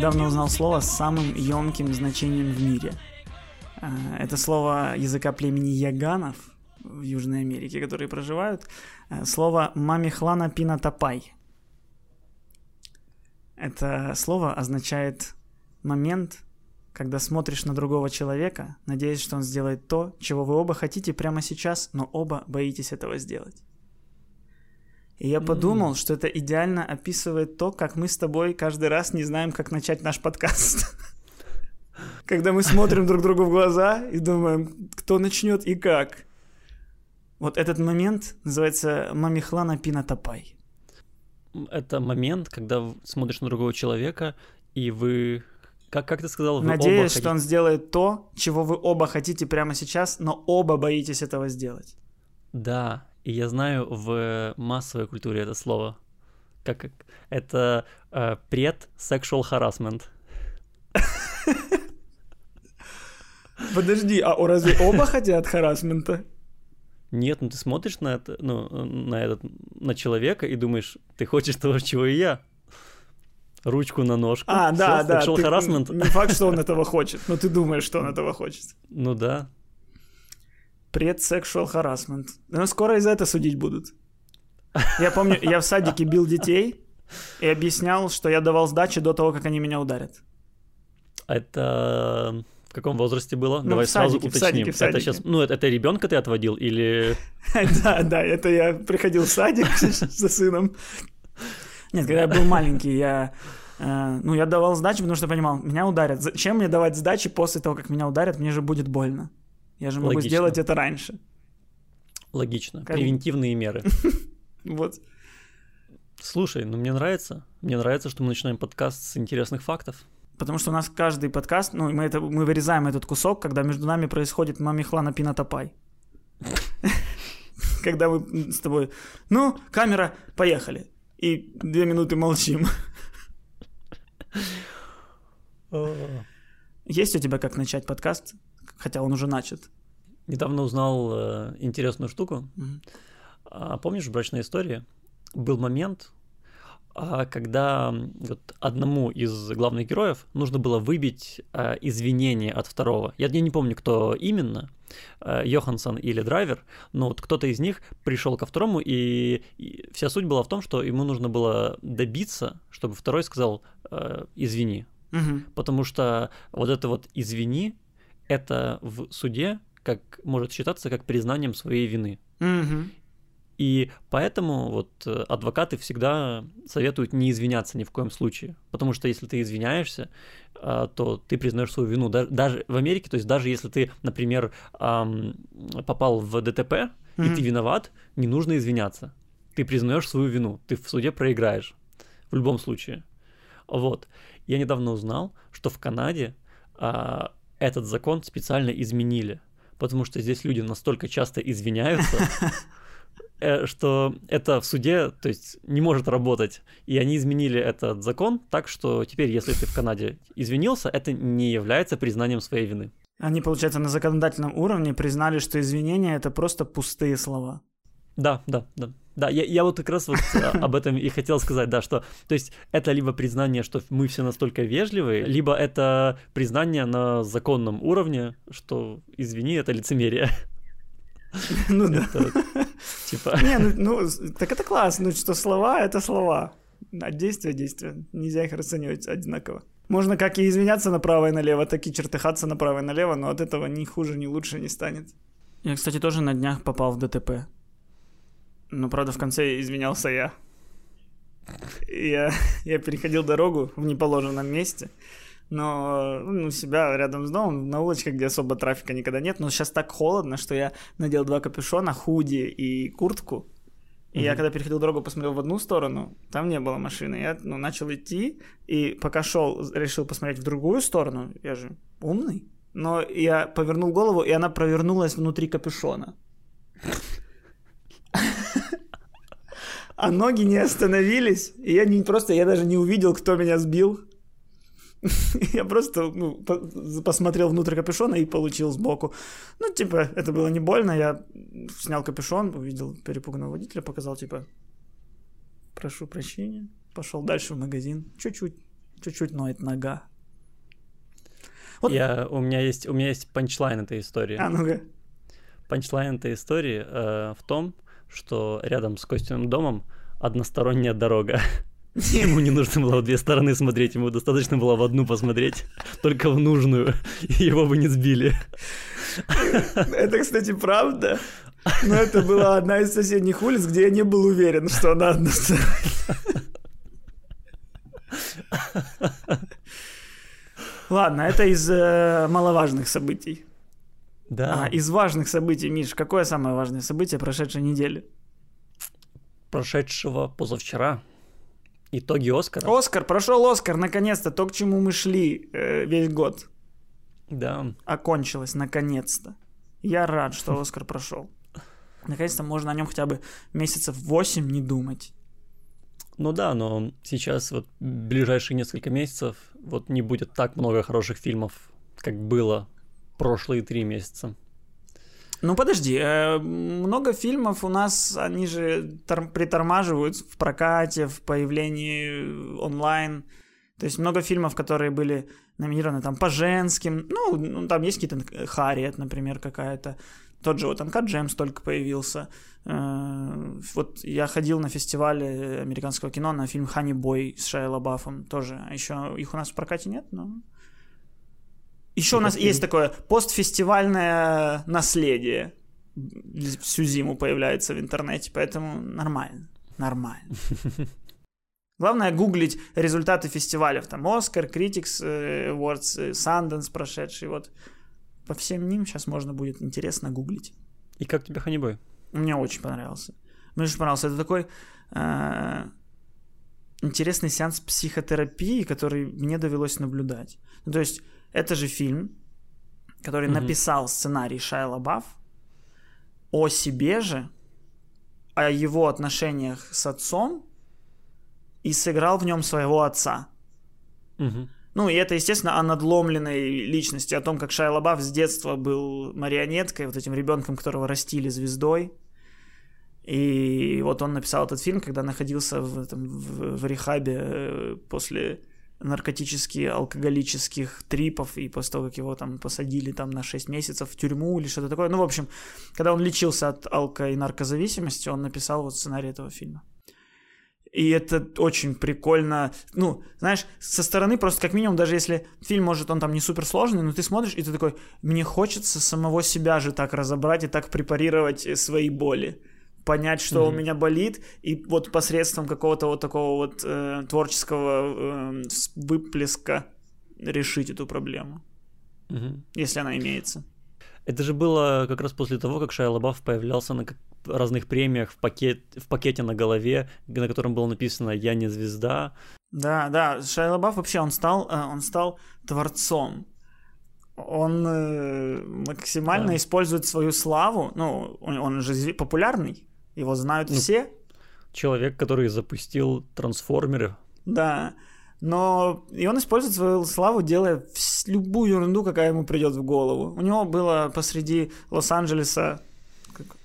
Недавно узнал слово с самым емким значением в мире. А, Это слово языка племени яганов в Южной Америке, которые проживают. А, Слово мамихлана пинатапай. Это слово означает момент, когда смотришь на другого человека, надеясь, что он сделает то, чего вы оба хотите прямо сейчас, но оба боитесь этого сделать. И я подумал, что это идеально описывает то, как мы с тобой каждый раз не знаем, как начать наш подкаст. Когда мы смотрим друг другу в глаза и думаем, кто начнет и как. Вот этот момент называется мамихлана пинатапай. Это момент, когда смотришь на другого человека, и вы... Как, как ты сказал? Вы Надеюсь, оба что хотите- он сделает то, чего вы оба хотите прямо сейчас, но оба боитесь этого сделать. Да, и я знаю в массовой культуре это слово. Как это э, пред-sexual harassment. Подожди, а разве оба хотят харасмента? Нет, ну ты смотришь на это, ну, на этот, на человека и думаешь, ты хочешь того, чего и я. Ручку на ножку. А, да, Всё, да. sexual ты- harassment. Не факт, что он этого хочет, но ты думаешь, что он этого хочет. Ну да. Предсексуал harassment. Ну, скоро и за это судить будут. Я помню, я в садике бил детей и объяснял, что я давал сдачи до того, как они меня ударят. Это в каком возрасте было? Ну, Давай в сразу садике, в уточним. садике, в Это садике. сейчас, ну это, это ребенка ты отводил или Да, да, это я приходил в садик со сыном. Нет, когда я был маленький, я... э, Ну, я давал сдачи, потому что понимал, меня ударят. Зачем мне давать сдачи после того, как меня ударят? Мне же будет больно. Я же могу Логично. сделать это раньше. логично? Как- Превентивные меры. Вот. Слушай, ну мне нравится. Мне нравится, что мы начинаем подкаст с интересных фактов. Потому что у нас каждый подкаст, ну, мы, это, мы вырезаем этот кусок, когда между нами происходит мамихлана пинатапай. Когда мы с тобой, ну, камера, поехали. И две минуты молчим. Есть у тебя как начать подкаст? Хотя он уже начат. Недавно узнал э, интересную штуку. Мгм. А, помнишь в брачной истории был момент, а, когда вот одному из главных героев нужно было выбить а, извинение от второго. Я, я не помню, кто именно, а, Йоханссон или Драйвер, но вот кто-то из них пришел ко второму, и, и вся суть была в том, что ему нужно было добиться, чтобы второй сказал э, «извини», Мгм. потому что вот это вот «извини» это в суде как может считаться как признанием своей вины. Мгм. И поэтому вот э, адвокаты всегда советуют не извиняться ни в коем случае. Потому что если ты извиняешься, а, то ты признаешь свою вину. Да- Даже в Америке, то есть даже если ты, например, попал в ДТП, и Мгм. ты виноват, не нужно извиняться. Ты признаешь свою вину, ты в суде проиграешь. В любом случае. Вот. Я недавно узнал, что в Канаде а, этот закон специально изменили. Потому что здесь люди настолько часто извиняются, э, что это в суде, то есть, не может работать. И они изменили этот закон так, что теперь, если ты в Канаде извинился, это не является признанием своей вины. Они, получается, на законодательном уровне признали, что извинения это просто пустые слова. Да, да, да. Да, я, я вот как раз вот э, об этом и хотел сказать, да, что, то есть, это либо признание, что мы все настолько вежливые, либо это признание на законном уровне, что, извини, это лицемерие. Ну да. Типа, Не, ну, ну, так это классно, ну, что слова — это слова. А действия — действия. Нельзя их расценивать одинаково. Можно как и извиняться направо и налево, так и чертыхаться направо и налево, но от этого ни хуже, ни лучше не станет. Я, кстати, тоже на днях попал в ДТП. Но, правда, в конце извинялся я. Я, я переходил дорогу в неположенном месте, но ну, у себя рядом с домом, на улочках, где особо трафика никогда нет. Но сейчас так холодно, что я надел два капюшона, худи и куртку. И я Мгм. когда переходил дорогу, посмотрел в одну сторону, там не было машины. Я ну, начал идти, и пока шел, решил посмотреть в другую сторону. Я же умный. Но я повернул голову, и она провернулась внутри капюшона. А ноги не остановились, и я не просто, я даже не увидел, кто меня сбил. Я просто ну, по- посмотрел внутрь капюшона и получил сбоку. Ну, типа, это было не больно. Я снял капюшон, увидел перепуганного водителя, показал, типа, прошу прощения. Пошел дальше в магазин. Чуть-чуть, чуть-чуть ноет нога. Вот- Я, у, меня есть, у меня есть панчлайн этой истории. А ну-ка. Панчлайн этой истории э, в том, что рядом с Костиным домом односторонняя дорога. Ему не нужно было в две стороны смотреть, ему достаточно было в одну посмотреть, только в нужную, и его бы не сбили. Это, кстати, правда. Но это была одна из соседних улиц, где я не был уверен, что она односторонняя. Ладно, это из э, маловажных событий. Да, А из важных событий, Миш, какое самое важное событие прошедшей недели? прошедшего позавчера. Итоги Оскара. Оскар, прошел Оскар, наконец-то, то, к чему мы шли э, весь год, Да, окончилось, наконец-то. Я рад, что Оскар прошел. Наконец-то можно о нем хотя бы месяцев 8 не думать. ну да, но сейчас вот ближайшие несколько месяцев вот не будет так много хороших фильмов, как было прошлые три месяца. Ну подожди, э, много фильмов у нас, они же тор- притормаживают в прокате, в появлении онлайн. То есть много фильмов, которые были номинированы там по женским. Ну, ну, там есть какие-то Харриет, например, какая-то. Тот же вот Анкат Джемс только появился. Э, Вот я ходил на фестивале американского кино на фильм Хани Бой с Шайа Лабафом тоже. А еще их у нас в прокате нет, но... Еще у нас есть такое постфестивальное наследие. Всю зиму появляется в интернете, поэтому нормально. Нормально. Главное гуглить результаты фестивалей. Там Оскар, Critics э, Awards, э, Sundance прошедший. Вот по всем ним сейчас можно будет интересно гуглить. И как тебе Ханибой? Мне очень понравился. Мне очень понравился. Это такой э, интересный сеанс психотерапии, который мне довелось наблюдать. Ну, то есть, это же фильм, который Мгм. написал сценарий Шайа Лабаф о себе же, о его отношениях с отцом и сыграл в нем своего отца. Мгм. Ну, и это, естественно, о надломленной личности, о том, как Шайа Лабаф с детства был марионеткой, вот этим ребенком, которого растили звездой. И вот он написал этот фильм, когда находился в, этом, в, в рехабе э, после наркотических, алкоголических трипов, и после того, как его там посадили там на 6 месяцев в тюрьму или что-то такое. Ну, в общем, когда он лечился от алко- и наркозависимости, он написал вот сценарий этого фильма. И это очень прикольно. Ну, знаешь, со стороны просто как минимум, даже если фильм, может, он там не супер сложный, но ты смотришь, и ты такой, мне хочется самого себя же так разобрать и так препарировать свои боли. Понять, что у Мгм. меня болит, и вот посредством какого-то вот такого вот э, творческого э, выплеска решить эту проблему, Мгм. если она имеется. Это же было как раз после того, как Шайа Лабаф появлялся на разных премиях в, пакет, в пакете на голове, на котором было написано «Я не звезда». Да, да, Шайа Лабаф вообще, он стал, э, он стал творцом. Он э, максимально Да. использует свою славу. Ну, он, же популярный, его знают Ну, все. Человек, который запустил трансформеры. Да. Но и он использует свою славу, делая любую ерунду, какая ему придет в голову. У него было посреди Лос-Анджелеса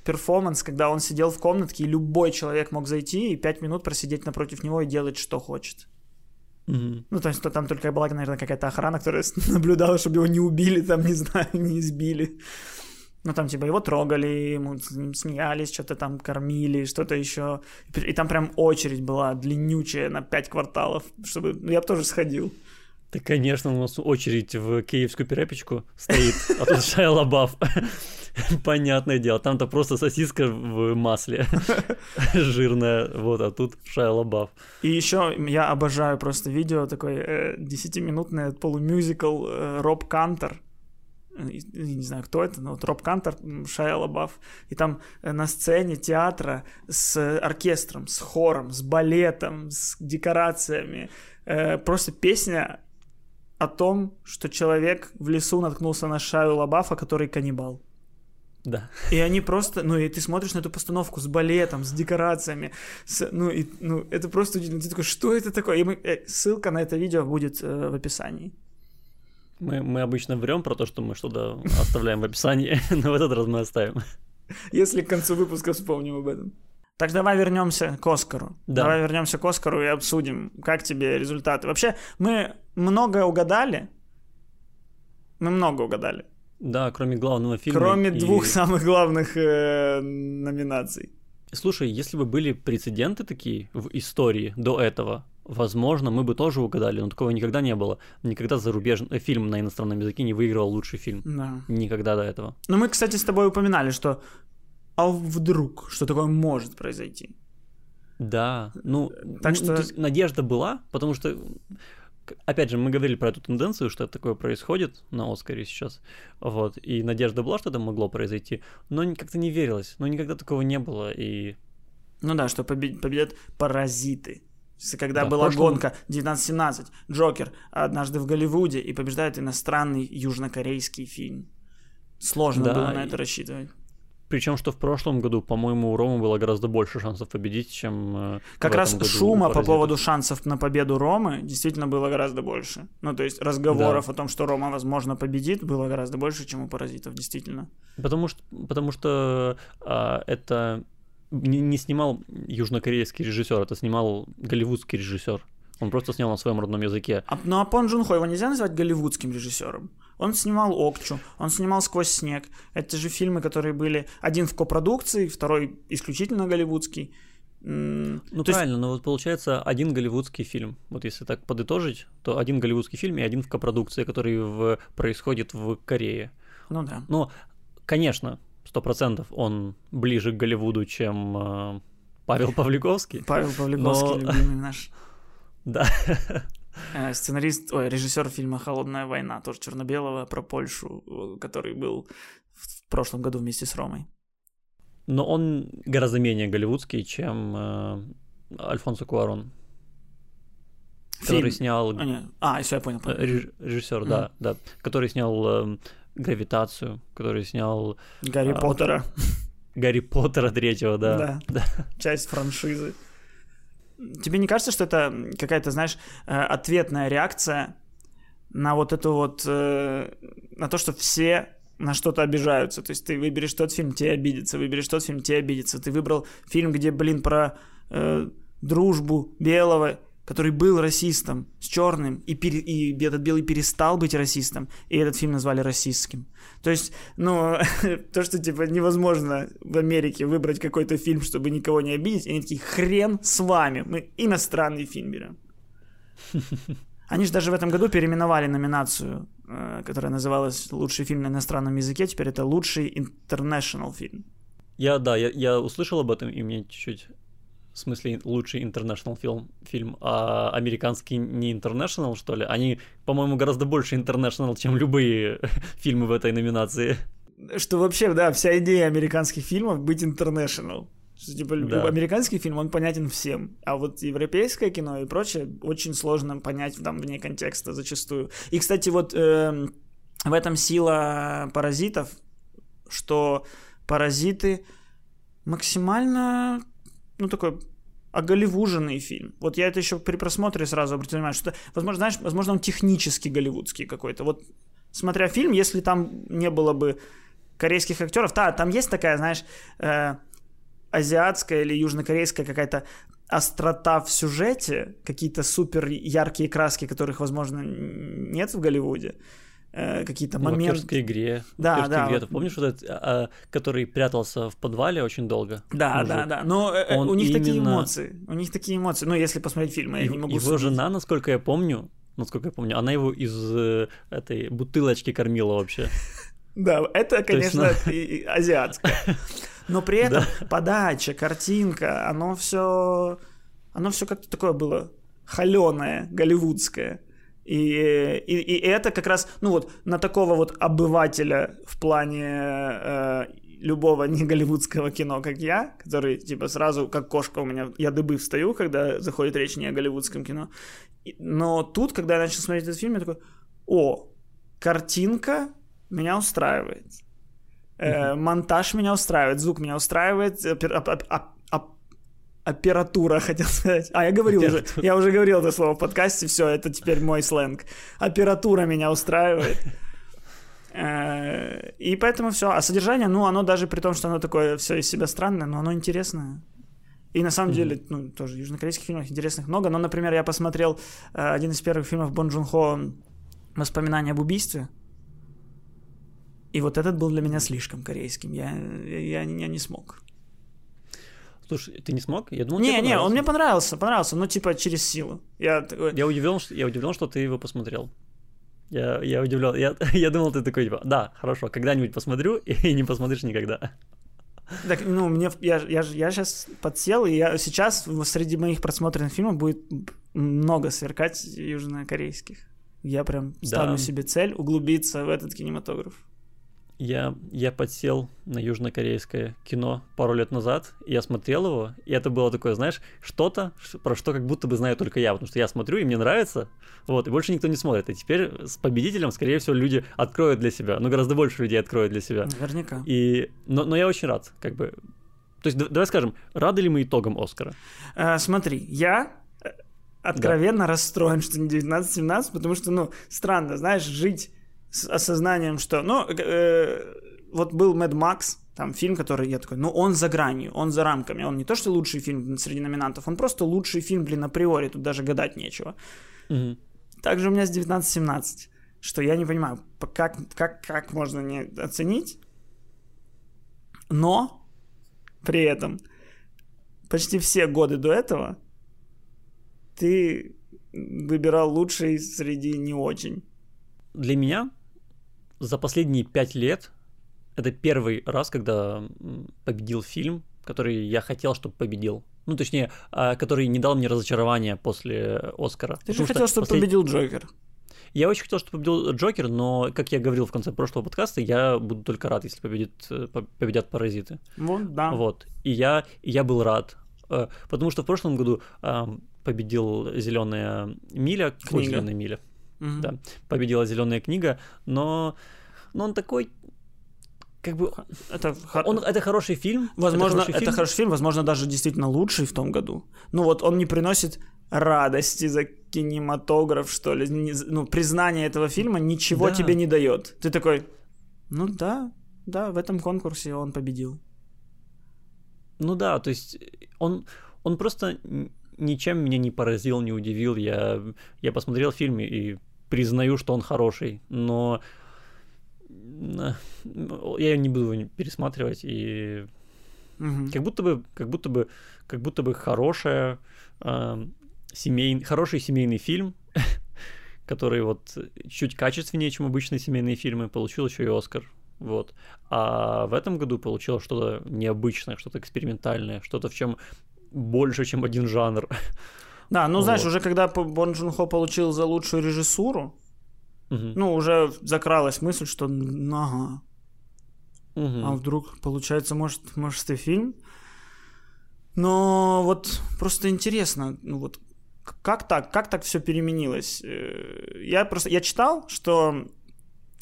перформанс, когда он сидел в комнатке, и любой человек мог зайти и пять минут просидеть напротив него и делать, что хочет. Мгм. Ну, то есть то там только была, наверное, какая-то охрана, которая наблюдала, чтобы его не убили, там, не знаю, не избили. Ну, там, типа, его трогали, ему смеялись, что-то там кормили, что-то еще. И там прям очередь была длиннючая на пять кварталов, чтобы... Ну, я бы тоже сходил. Да, конечно, у нас очередь в киевскую перепечку стоит, а тут Шайа Лабаф. Понятное дело, там-то просто сосиска в масле жирная, вот, а тут Шайа Лабаф. И еще я обожаю просто видео такой э, десятиминутное полумюзикл э, Роб Кантер. Э, и- Не знаю, кто это, но вот Роб Кантер, м, Шайа Лабаф. И там э, на сцене театра с оркестром, с хором, с балетом, с декорациями. Э, Просто песня о том, что человек в лесу наткнулся на Шаю Лабафа, который каннибал. Да. И они просто, ну, и ты смотришь на эту постановку с балетом, с декорациями, с, ну, и, ну, это просто удивительно. Ты такой, что это такое? И мы, э, ссылка на это видео будет э, в описании. Мы, мы обычно врем про то, что мы что-то оставляем в описании, но в этот раз мы оставим. Если к концу выпуска вспомним об этом. Так давай вернемся к Оскару. Да. Давай вернемся к Оскару и обсудим, как тебе результаты. Вообще, мы много угадали. Мы много угадали. Да, кроме главного фильма. Кроме и- двух самых главных э, номинаций. Слушай, если бы были прецеденты такие в истории до этого, возможно, мы бы тоже угадали, но такого никогда не было. Никогда зарубежный фильм на иностранном языке не выигрывал лучший фильм. Да. Никогда до этого. Но мы, кстати, с тобой упоминали, что а вдруг, что такое может произойти. Да, ну, Так ну, что- надежда была, потому что, опять же, мы говорили про эту тенденцию, что такое происходит на Оскаре сейчас, вот, и надежда была, что это могло произойти, но как-то не верилось, но никогда такого не было, и Ну да, что побе- победят паразиты. Когда Да, была гонка 1917, Джокер однажды в Голливуде и побеждает иностранный южнокорейский фильм. Сложно Да, было на и- это рассчитывать. причем что в прошлом году, по-моему, у Ромы было гораздо больше шансов победить, чем э, Как раз шума по поводу шансов на победу Ромы действительно было гораздо больше. Ну, то есть разговоров о том, что Рома, возможно, победит, было гораздо больше, чем у паразитов, действительно. Потому что, потому что а, это не, не снимал южнокорейский режиссер, это снимал голливудский режиссер. Он просто снял на своем родном языке. А, ну а Пон Джун Хо его нельзя назвать голливудским режиссером? Он снимал Окчу, он снимал Сквозь снег. Это же фильмы, которые были один в копродукции, второй исключительно голливудский. Ну то есть- правильно, но вот получается один голливудский фильм. Вот если так подытожить, то один голливудский фильм и один в копродукции, который в- происходит в Корее. ну да. Но, конечно, сто процентов он ближе к Голливуду, чем э, Павел Павликовский. Павел Павликовский, Но- любимый наш Да. э, сценарист, ой, режиссер фильма «Холодная война», тоже черно-белого, про Польшу, э, который был в прошлом году вместе с Ромой. Но он гораздо менее голливудский, чем э, Альфонсо Куарон, который Фильм. снял А, не. а, все, я понял. понял. Реж- режиссер, да, да, который снял эм, гравитацию, который снял Гарри а, Поттера. Гарри Поттера третьего, да. Да. часть франшизы. Тебе не кажется, что это какая-то, знаешь, э, ответная реакция на вот это вот, э, на то, что все на что-то обижаются. То есть ты выберешь тот фильм, тебе обидится, выберешь тот фильм, тебе обидится. Ты выбрал фильм, где, блин, про э, дружбу белого, который был расистом с черным, и, пере- и этот белый перестал быть расистом, и этот фильм назвали расистским. То есть, ну, то, что, типа, невозможно в Америке выбрать какой-то фильм, чтобы никого не обидеть, они такие, хрен с вами, мы иностранный фильм берем. Они же даже в этом году переименовали номинацию, э, которая называлась «Лучший фильм на иностранном языке», теперь это «Лучший international фильм». Я, да, я, я услышал об этом, и мне чуть-чуть, в смысле, лучший international фильм, фильм, а американский не international, что ли? Они, по-моему, гораздо больше international, чем любые фильмы в этой номинации. Что вообще, да, вся идея американских фильмов быть international. Что, типа, Да. американский фильм, он понятен всем. А вот европейское кино и прочее очень сложно понять там вне контекста зачастую. И, кстати, вот эм, в этом сила паразитов, что паразиты максимально, ну, такой оголливуженный фильм. Вот я это еще при просмотре сразу обратил внимание, что, возможно, знаешь, возможно, он технически голливудский какой-то. Вот смотря фильм, если там не было бы корейских актеров, да, там есть такая, знаешь, э, азиатская или южнокорейская какая-то острота в сюжете, какие-то супер яркие краски, которых, возможно, нет в Голливуде, э, какие-то В моменты. актерской игре. в Да, актерской да, игре. вот. Ты помнишь вот этот, а, который прятался в подвале очень долго? Да, Мужик? да, да. Но э, э, Он у них такие именно- эмоции. У них такие эмоции. Ну, если посмотреть фильмы, я И- не могу его судить. жена, насколько я помню, насколько я помню, она его из э, этой бутылочки кормила вообще. Да, это, конечно, азиатское. Но при этом подача, картинка, оно все, оно все как-то такое было холеное, голливудское. И, и, и это как раз, ну вот, на такого вот обывателя в плане э, любого не голливудского кино, как я, который, типа, сразу, как кошка у меня, я дыбы встаю, когда заходит речь не о голливудском кино. Но тут, когда я начал смотреть этот фильм, я такой, о, картинка меня устраивает. Э, монтаж меня устраивает, звук меня устраивает, опер- оп- оп- оп- оп- опература, хотел сказать. А, я говорил уже, я уже говорил это слово в подкасте, все, это теперь мой сленг. Опература меня устраивает. Э, И поэтому все. А содержание, ну, оно даже при том, что оно такое все из себя странное, но оно интересное. И на самом деле, ну, тоже южнокорейских фильмов интересных много. Но, например, я посмотрел э, один из первых фильмов Бон Джун Хо «Воспоминания об убийстве». И вот этот был для меня слишком корейским. Я, я, я не смог. Слушай, ты не смог? Я думал, не, не, он мне понравился. понравился, но типа через силу. Я такой, Я удивлен, что, я удивлен, что ты его посмотрел. Я, я удивлен. Я, я думал, ты такой, типа, да, хорошо, когда-нибудь посмотрю, и не посмотришь никогда. Так, ну, мне, я, я, я сейчас подсел, и я сейчас среди моих просмотренных фильмов будет много сверкать южнокорейских. Я прям ставлю Да. себе цель углубиться в этот кинематограф. Я, я подсел на южнокорейское кино пару лет назад, и я смотрел его, и это было такое, знаешь, что-то, про что как будто бы знаю только я, потому что я смотрю, и мне нравится, вот, и больше никто не смотрит. И теперь с победителем, скорее всего, люди откроют для себя, ну, гораздо больше людей откроют для себя. Наверняка. И, но, но я очень рад, как бы. То есть, да- давай скажем, рады ли мы итогам Оскара? А, смотри, я э, откровенно расстроен, что не 19-17, потому что, ну, странно, знаешь, жить с осознанием, что, ну, э, вот был Mad Max, там фильм, который я такой, ну, он за гранью, он за рамками, он не то, что лучший фильм среди номинантов, он просто лучший фильм, блин, априори, тут даже гадать нечего. Мгм. Также у меня с 19-17, что я не понимаю, по- как, как, как можно не оценить, но при этом почти все годы до этого ты выбирал лучший среди не очень. Для меня за последние пять лет это первый раз, когда победил фильм, который я хотел, чтобы победил. Ну, точнее, а, который не дал мне разочарования после Оскара. Ты же что хотел, чтобы послед- победил Джокер. Я очень хотел, чтобы победил Джокер, но, как я говорил в конце прошлого подкаста, я буду только рад, если победит, э, по- победят паразиты. Вот, да. Вот. И я, и я был рад. Э, Потому что в прошлом году победил зеленая миля. Книга. зеленая миля. Мгм. Да. Победила зеленая книга, но, но он такой. Как бы. Это, Он, это хороший фильм. возможно, это, хороший фильм. хороший фильм, возможно, даже действительно лучший в том году. Ну вот он не приносит радости за кинематограф, что ли. Не- ну, признание этого фильма ничего Да. тебе не дает. Ты такой, ну да, да, в этом конкурсе он победил. Ну да, то есть он, он просто ничем меня не поразил, не удивил. Я, я посмотрел фильм и признаю, что он хороший, но э, я не буду пересматривать и Мгм. как будто бы, как будто бы, как будто бы хорошая э, семейный, хороший семейный фильм, который вот чуть качественнее, чем обычные семейные фильмы, получил еще и Оскар. Вот. А в этом году получил что-то необычное, что-то экспериментальное, что-то в чем больше, чем один жанр. Да, ну знаешь, Вот. уже когда Бон Джун Хо получил за лучшую режиссуру, Мгм. ну уже закралась мысль, что ага, Мгм. а вдруг получается, может, может и фильм. Но вот просто интересно, ну вот как так, как так все переменилось? Э, Я просто, я читал, что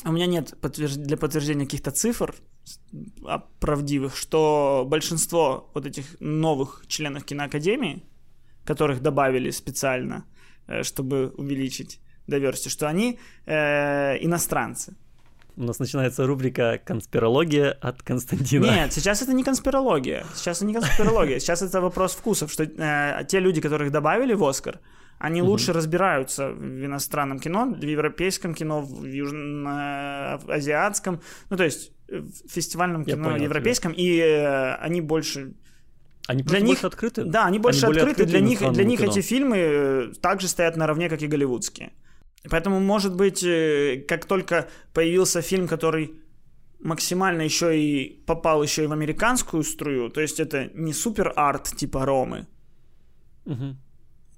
у меня нет подтвержд- для подтверждения каких-то цифр а, правдивых, что большинство вот этих новых членов киноакадемии, которых добавили специально, э, чтобы увеличить diversity, что они э, иностранцы. У нас начинается рубрика «Конспирология» от Константина. Нет, сейчас это не конспирология. Сейчас это не конспирология. Сейчас это вопрос вкусов, что э, те люди, которых добавили в Оскар, они лучше разбираются в иностранном кино, в европейском кино, в южноазиатском, ну то есть э, в фестивальном кино понял тебя. европейском, и э, они больше Они Для них- больше открыты. Да, они больше более открыты. Для них, для них кино. эти фильмы э, также стоят наравне, как и голливудские. Поэтому, может быть, э, как только появился фильм, который максимально еще и попал еще и в американскую струю, то есть это не супер арт типа Ромы, Мгм.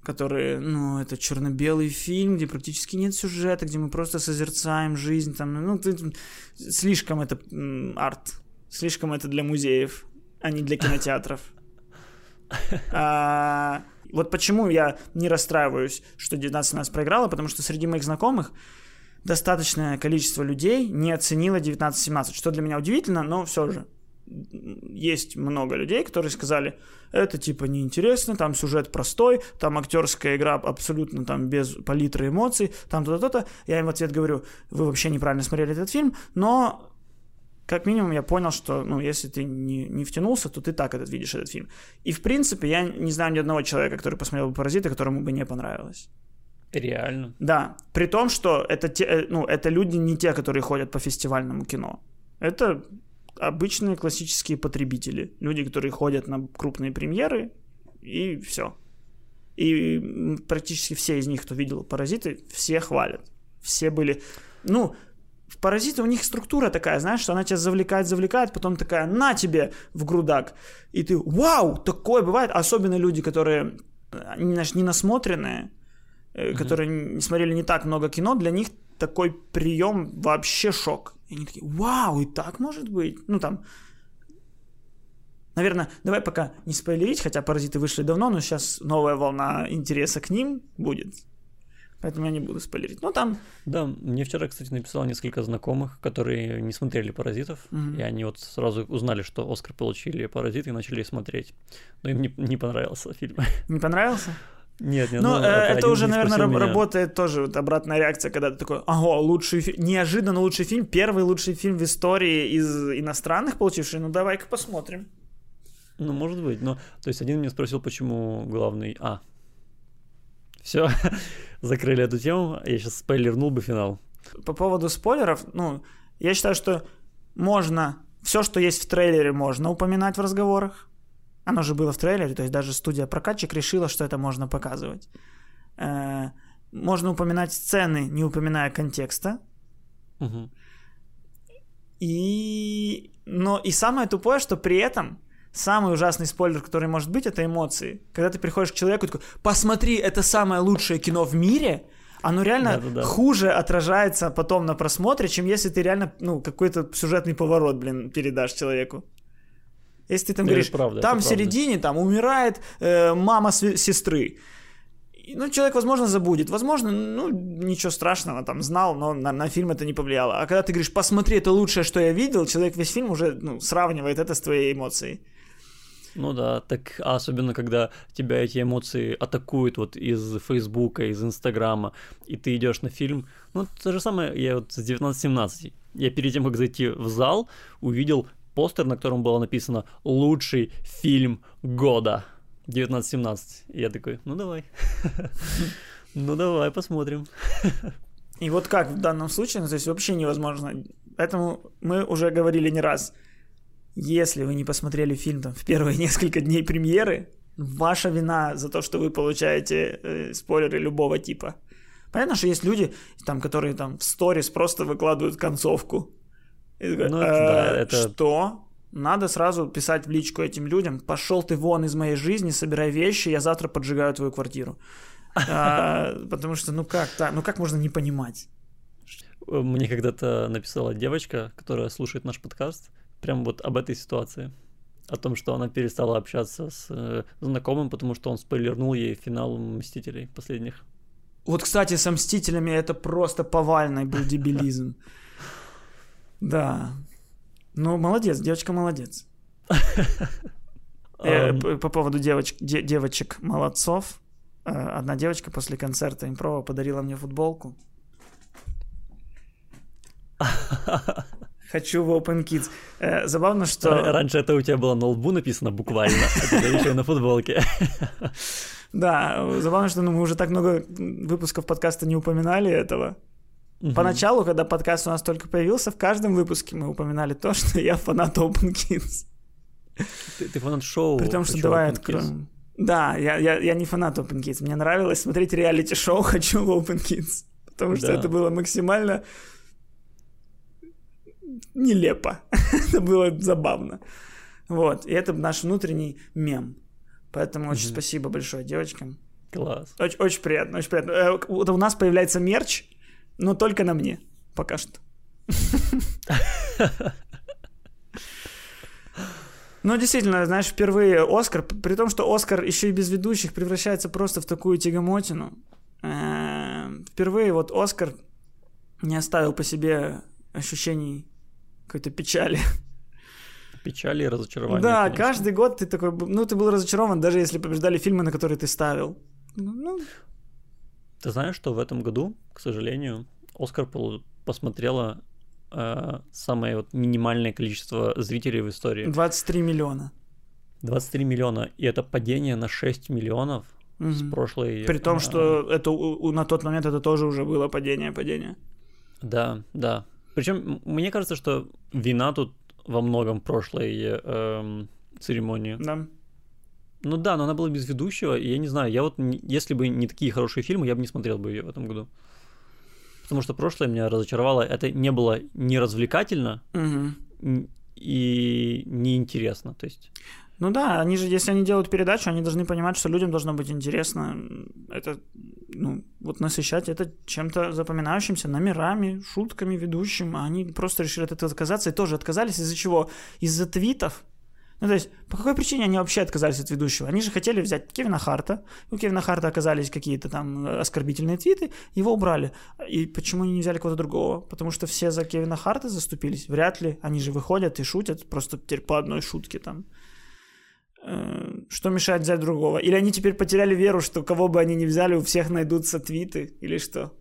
который, ну, это черно-белый фильм, где практически нет сюжета, где мы просто созерцаем жизнь, там, ну, ты- слишком это арт, слишком это для музеев, а не для кинотеатров. А, вот почему я не расстраиваюсь, что 19 нас проиграла, потому что среди моих знакомых достаточное количество людей не оценило 1917, что для меня удивительно, но все же есть много людей, которые сказали, это типа неинтересно, там сюжет простой, там актерская игра абсолютно там без палитры эмоций, там то-то, то-то. Я им в ответ говорю, вы вообще неправильно смотрели этот фильм, но как минимум я понял, что, ну, если ты не, не втянулся, то ты так этот видишь этот фильм. И, в принципе, я не знаю ни одного человека, который посмотрел бы «Паразиты», которому бы не понравилось. Реально. Да, при том, что это, те, э, ну, это люди не те, которые ходят по фестивальному кино. Это обычные классические потребители. Люди, которые ходят на крупные премьеры, и все. И практически все из них, кто видел «Паразиты», все хвалят. Все были... Ну, в «Паразиты» у них структура такая, знаешь, что она тебя завлекает, завлекает, потом такая «на тебе в грудак». И ты «Вау!» Такое бывает. Особенно люди, которые знаешь, не насмотренные, mm-hmm. которые не смотрели не так много кино, для них такой прием вообще шок. И они такие, вау, и так может быть? Ну там, наверное, давай пока не спойлерить, хотя «Паразиты» вышли давно, но сейчас новая волна интереса к ним будет. Поэтому я не буду спойлерить. Ну, там... Да, мне вчера, кстати, написало несколько знакомых, которые не смотрели «Паразитов», mm-hmm. и они вот сразу узнали, что «Оскар» получили «Паразиты» и начали смотреть. Но им не, не понравился фильм. Не понравился? Нет, нет. Ну, ну это, это уже, наверное, раб- работает тоже вот обратная реакция, когда ты такой, ага, лучший фильм, неожиданно лучший фильм, первый лучший фильм в истории из иностранных получивший, ну давай-ка посмотрим. Ну, может быть, но, то есть один меня спросил, почему главный, а, все, закрыли эту тему, я сейчас спойлернул бы финал. По поводу спойлеров, ну, я считаю, что можно, все, что есть в трейлере, можно упоминать в разговорах, оно же было в трейлере, то есть даже студия-прокатчик решила, что это можно показывать. Э, можно упоминать сцены, не упоминая контекста. Угу. И... Но и самое тупое, что при этом самый ужасный спойлер, который может быть, это эмоции. Когда ты приходишь к человеку и такой, посмотри, это самое лучшее кино в мире, оно реально Да-да-да. хуже отражается потом на просмотре, чем если ты реально, ну, какой-то сюжетный поворот, блин, передашь человеку. Если ты там это говоришь, правда, там в середине там умирает э, мама с- сестры. Ну, человек, возможно, забудет. Возможно, ну, ничего страшного, там, знал, но на, на фильм это не повлияло. А когда ты говоришь, посмотри, это лучшее, что я видел, человек весь фильм уже ну, сравнивает это с твоей эмоцией. Ну да, так а особенно когда тебя эти эмоции атакуют вот из Фейсбука, из Инстаграма, и ты идешь на фильм. Ну, то же самое, я вот с 19-17. Я перед тем, как зайти в зал, увидел постер, на котором было написано «Лучший фильм года» 1917. И я такой, ну давай. Ну давай, посмотрим. И вот как в данном случае, ну, то есть вообще невозможно. Поэтому мы уже говорили не раз. Если вы не посмотрели фильм там, в первые несколько дней премьеры, ваша вина за то, что вы получаете э, спойлеры любого типа. Понятно, что есть люди, там, которые там в сторис просто выкладывают концовку. И такой, ну, это, да, «Э, это... Что? Надо сразу писать в личку этим людям, пошел ты вон из моей жизни, собирай вещи, я завтра поджигаю твою квартиру. А, потому что, ну как так, ну как можно не понимать? Мне когда-то написала девочка, которая слушает наш подкаст, прям вот об этой ситуации. О том, что она перестала общаться с э, знакомым, потому что он спойлернул ей финал «Мстителей» последних. Вот, кстати, со «Мстителями» это просто повальный был дебилизм. Да. Ну, молодец, девочка молодец. Э, по поводу девочек, молодцов. Э, одна девочка после концерта импрова подарила мне футболку. Хочу в Open Kids. Э, забавно, что... Раньше это у тебя было на лбу написано буквально, а теперь еще и на футболке. Да, забавно, что ну, мы уже так много выпусков подкаста не упоминали этого. Угу. Поначалу, когда подкаст у нас только появился, в каждом выпуске мы упоминали то, что я фанат Open Kids. Ты, ты фанат шоу. При том, что давай откроем. Да, я, я, я не фанат Open Kids. Мне нравилось смотреть реалити-шоу «Хочу в Open Kids». Потому что да. это было максимально нелепо. это было забавно. Вот. И это наш внутренний мем. Поэтому очень спасибо большое девочкам. Класс. Очень, очень приятно, очень приятно. Э, у нас появляется мерч, но только на мне. Пока что. Ну, действительно, знаешь, впервые Оскар, при том, что Оскар еще и без ведущих превращается просто в такую тягомотину. Э, впервые вот Оскар не оставил по себе ощущений какой-то печали. Печали и разочарования. да, конечно. каждый год ты такой, ну, ты был разочарован, даже если побеждали фильмы, на которые ты ставил. Ну, Ты знаешь, что в этом году, к сожалению, Оскар посмотрело э, самое вот минимальное количество зрителей в истории. 23 миллиона. 23 миллиона. И это падение на 6 миллионов с Мгм. прошлой... При том, э, что это у- на тот момент это тоже уже было падение, падение. Да, да. Причем мне кажется, что вина тут во многом прошлой эм, церемонии. Да. Ну да, но она была без ведущего, и я не знаю, я вот, если бы не такие хорошие фильмы, я бы не смотрел бы ее в этом году. Потому что прошлое меня разочаровало, это не было не развлекательно н- и неинтересно, то есть... Ну да, они же, если они делают передачу, они должны понимать, что людям должно быть интересно. Это, ну, вот насыщать это чем-то запоминающимся, номерами, шутками, ведущим. А они просто решили от этого отказаться и тоже отказались из-за чего? Из-за твитов. Ну, то есть, по какой причине они вообще отказались от ведущего? Они же хотели взять Кевина Харта. У Кевина Харта оказались какие-то там э, оскорбительные твиты, его убрали. И почему они не взяли кого-то другого? Потому что все за Кевина Харта заступились? Вряд ли. Они же выходят и шутят просто теперь по одной шутке там. Э, Что мешает взять другого? Или они теперь потеряли веру, что кого бы они ни взяли, у всех найдутся твиты? Или что?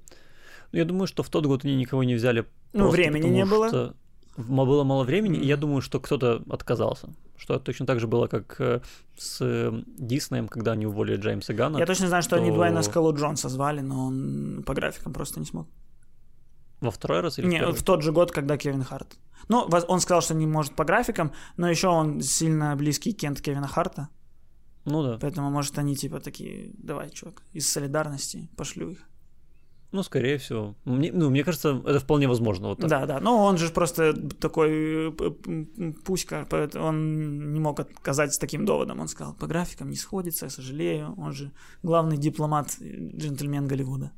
Ну, я думаю, что в тот год они никого не взяли. Ну, времени не было. что было мало времени, и я думаю, что кто-то отказался. Что точно так же было, как э, с э, Диснеем, когда они уволили Джеймса Ганна. Я точно знаю, что они то- Дуайна Скалу Джонса звали, но он по графикам просто не смог. Во второй раз или в Не, первый? в тот же год, когда Кевин Харт. Ну, он сказал, что не может по графикам, но еще он сильно близкий кент Кевина Харта, Ну да. поэтому, может, они типа такие, давай, чувак, из солидарности пошлю их. Ну, скорее всего. Мне, ну, мне кажется, это вполне возможно. Вот так. Да, да, но он же просто такой пуська, он не мог отказать с таким доводом. Он сказал, по графикам не сходится, сожалею, он же главный дипломат, э, джентльмен Голливуда.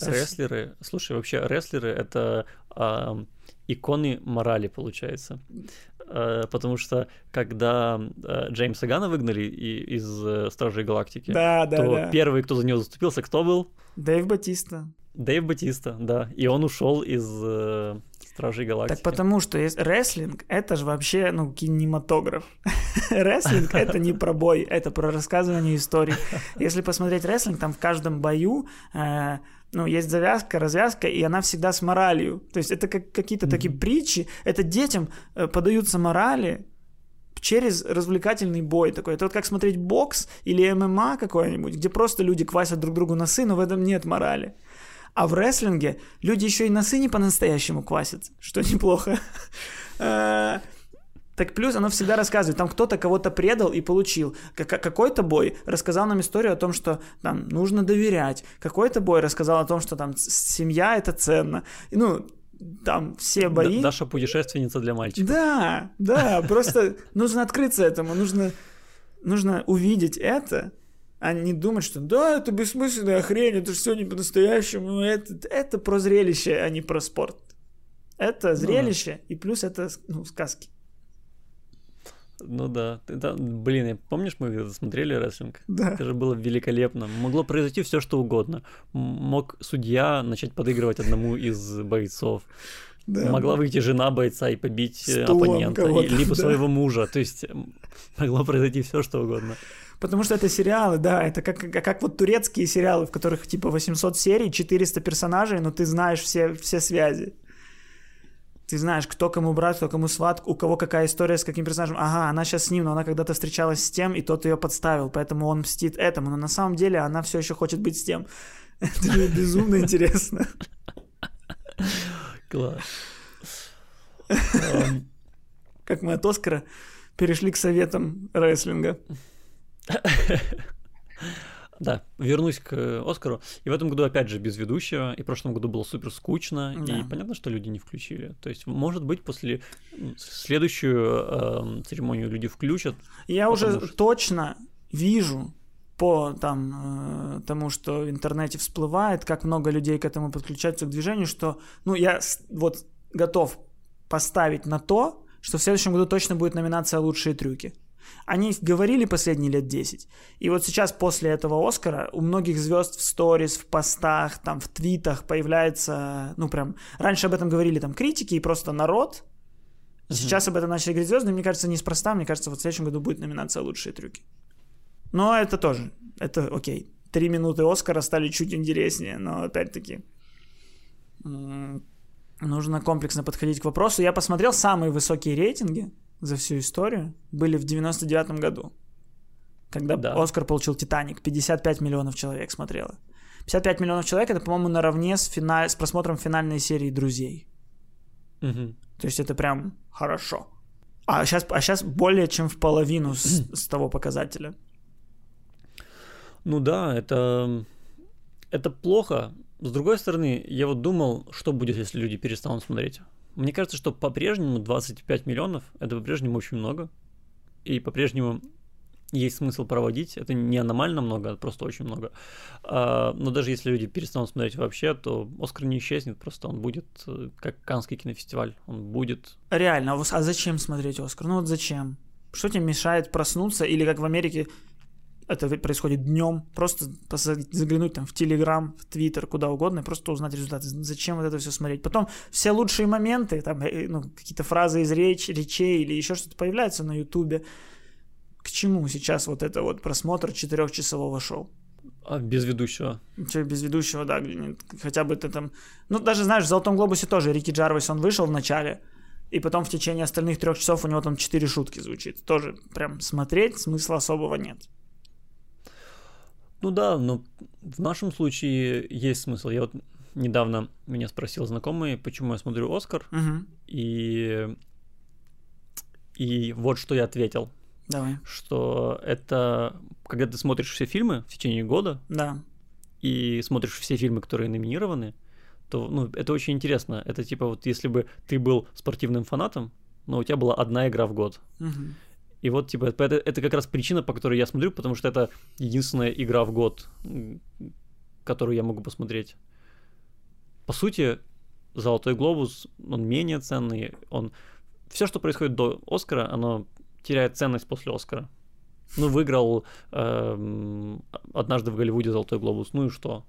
Рестлеры, слушай, вообще рестлеры это а, иконы морали, получается. А, потому что когда а, Джеймса Гана выгнали и- из э, Стражей Галактики, Да, да, то да. первый, кто за него заступился, кто был? Дэйв Батиста. Дэйв Батиста, да. И он ушел из э, Стражей Галактики. Так потому что есть рестлинг, это же вообще, ну, кинематограф. рестлинг — это не про бой, это про рассказывание историй. Если посмотреть рестлинг, там в каждом бою э, ну, есть завязка, развязка, и она всегда с моралью. То есть это как какие-то такие притчи, это детям э, подаются морали, через развлекательный бой такой. Это вот как смотреть бокс или ММА какой-нибудь, где просто люди квасят друг другу носы, но в этом нет морали. А в рестлинге люди еще и носы не по-настоящему квасят, что неплохо. Так плюс оно всегда рассказывает, там кто-то кого-то предал и получил. Как- Какой-то бой рассказал нам историю о том, что там нужно доверять. Какой-то бой рассказал о том, что там семья это ценно. И, Ну, там все бои. Даша путешественница для мальчиков. Да, да, просто нужно открыться этому, нужно, нужно увидеть это, а не думать, что да, это бессмысленная хрень, это же все не по-настоящему, это, это про зрелище, а не про спорт. Это зрелище, и плюс это ну, сказки. Ну да. Ты- Блин, помнишь, мы когда смотрели рестлинг? Да. Это же было великолепно. Могло произойти все, что угодно. Мог судья начать подыгрывать одному из бойцов. Да. Могла выйти жена бойца и побить э, Стулом оппонента, либо да. своего мужа. То есть могло произойти все, что угодно. Потому что это сериалы, да, это как, как, как вот турецкие сериалы, в которых типа 800 серий, 400 персонажей, но ты знаешь все, все связи. Ты знаешь, кто кому брат, кто кому сват, у кого какая история с каким персонажем. Ага, она сейчас с ним, но она когда-то встречалась с тем, и тот ее подставил, поэтому он мстит этому. Но на самом деле она все еще хочет быть с тем. Это же безумно интересно. Класс. Эм, Как мы от Оскара перешли к советам рестлинга. Да, вернусь к э, Оскару. И в этом году, опять же, без ведущего. И в прошлом году было супер скучно. Да. И понятно, что люди не включили. То есть, может быть, после следующую эм, церемонию люди включат. Я уже что- точно вижу по там э, тому, что в интернете всплывает, как много людей к этому подключаются к движению, что, ну, я вот готов поставить на то, что в следующем году точно будет номинация «Лучшие трюки». Они говорили последние лет 10. И вот сейчас после этого Оскара у многих звезд в сторис, в постах, там, в твитах появляется, ну, прям, раньше об этом говорили там критики и просто народ. Сейчас об этом начали говорить звезды, мне кажется, неспроста, мне кажется, вот в следующем году будет номинация «Лучшие трюки». Но это тоже, это окей. Три минуты Оскара стали чуть интереснее, но опять-таки нужно комплексно подходить к вопросу. Я посмотрел самые высокие рейтинги за всю историю были в 99 году, когда Да. Оскар получил «Титаник». 55 миллионов человек смотрело. 55 миллионов человек это, по-моему, наравне с, финаль... с просмотром финальной серии «Друзей». Мгм. То есть это прям хорошо. А сейчас, а сейчас более чем в половину с, с того показателя. Ну да, это, это плохо. С другой стороны, я вот думал, что будет, если люди перестанут смотреть. Мне кажется, что по-прежнему 25 миллионов — это по-прежнему очень много. И по-прежнему есть смысл проводить. Это не аномально много, а просто очень много. А, но даже если люди перестанут смотреть вообще, то Оскар не исчезнет, просто он будет э, как Канский кинофестиваль. Он будет... Реально, а а зачем смотреть Оскар? Ну вот зачем? Что тебе мешает проснуться? Или как в Америке это происходит днем, просто заглянуть там в Телеграм, в Твиттер, куда угодно, и просто узнать результаты. Зачем вот это все смотреть? Потом все лучшие моменты, там, э, ну, какие-то фразы из реч, речей или еще что-то появляются на Ютубе. К чему сейчас вот это вот просмотр четырехчасового шоу? а, без ведущего. Че, без ведущего, да, хотя бы ты там... Ну, даже, знаешь, в «Золотом глобусе» тоже Рики Джарвис, он вышел в начале, и потом в течение остальных трех часов у него там четыре шутки звучит. Тоже прям смотреть смысла особого нет. Ну да, но в нашем случае есть смысл. Я вот недавно меня спросил знакомый, почему я смотрю Оскар, Мгм. и и вот что я ответил, Давай. что это когда ты смотришь все фильмы в течение года Да. и смотришь все фильмы, которые номинированы, то ну это очень интересно. Это типа вот если бы ты был спортивным фанатом, но у тебя была одна игра в год, Мгм. И вот, типа, это, это как раз причина, по которой я смотрю, потому что это единственная игра в год, которую я могу посмотреть. По сути, Золотой глобус, он менее ценный, он... Все, что происходит до Оскара, оно теряет ценность после Оскара. Ну, выиграл эм, однажды в Голливуде Золотой глобус, ну и что?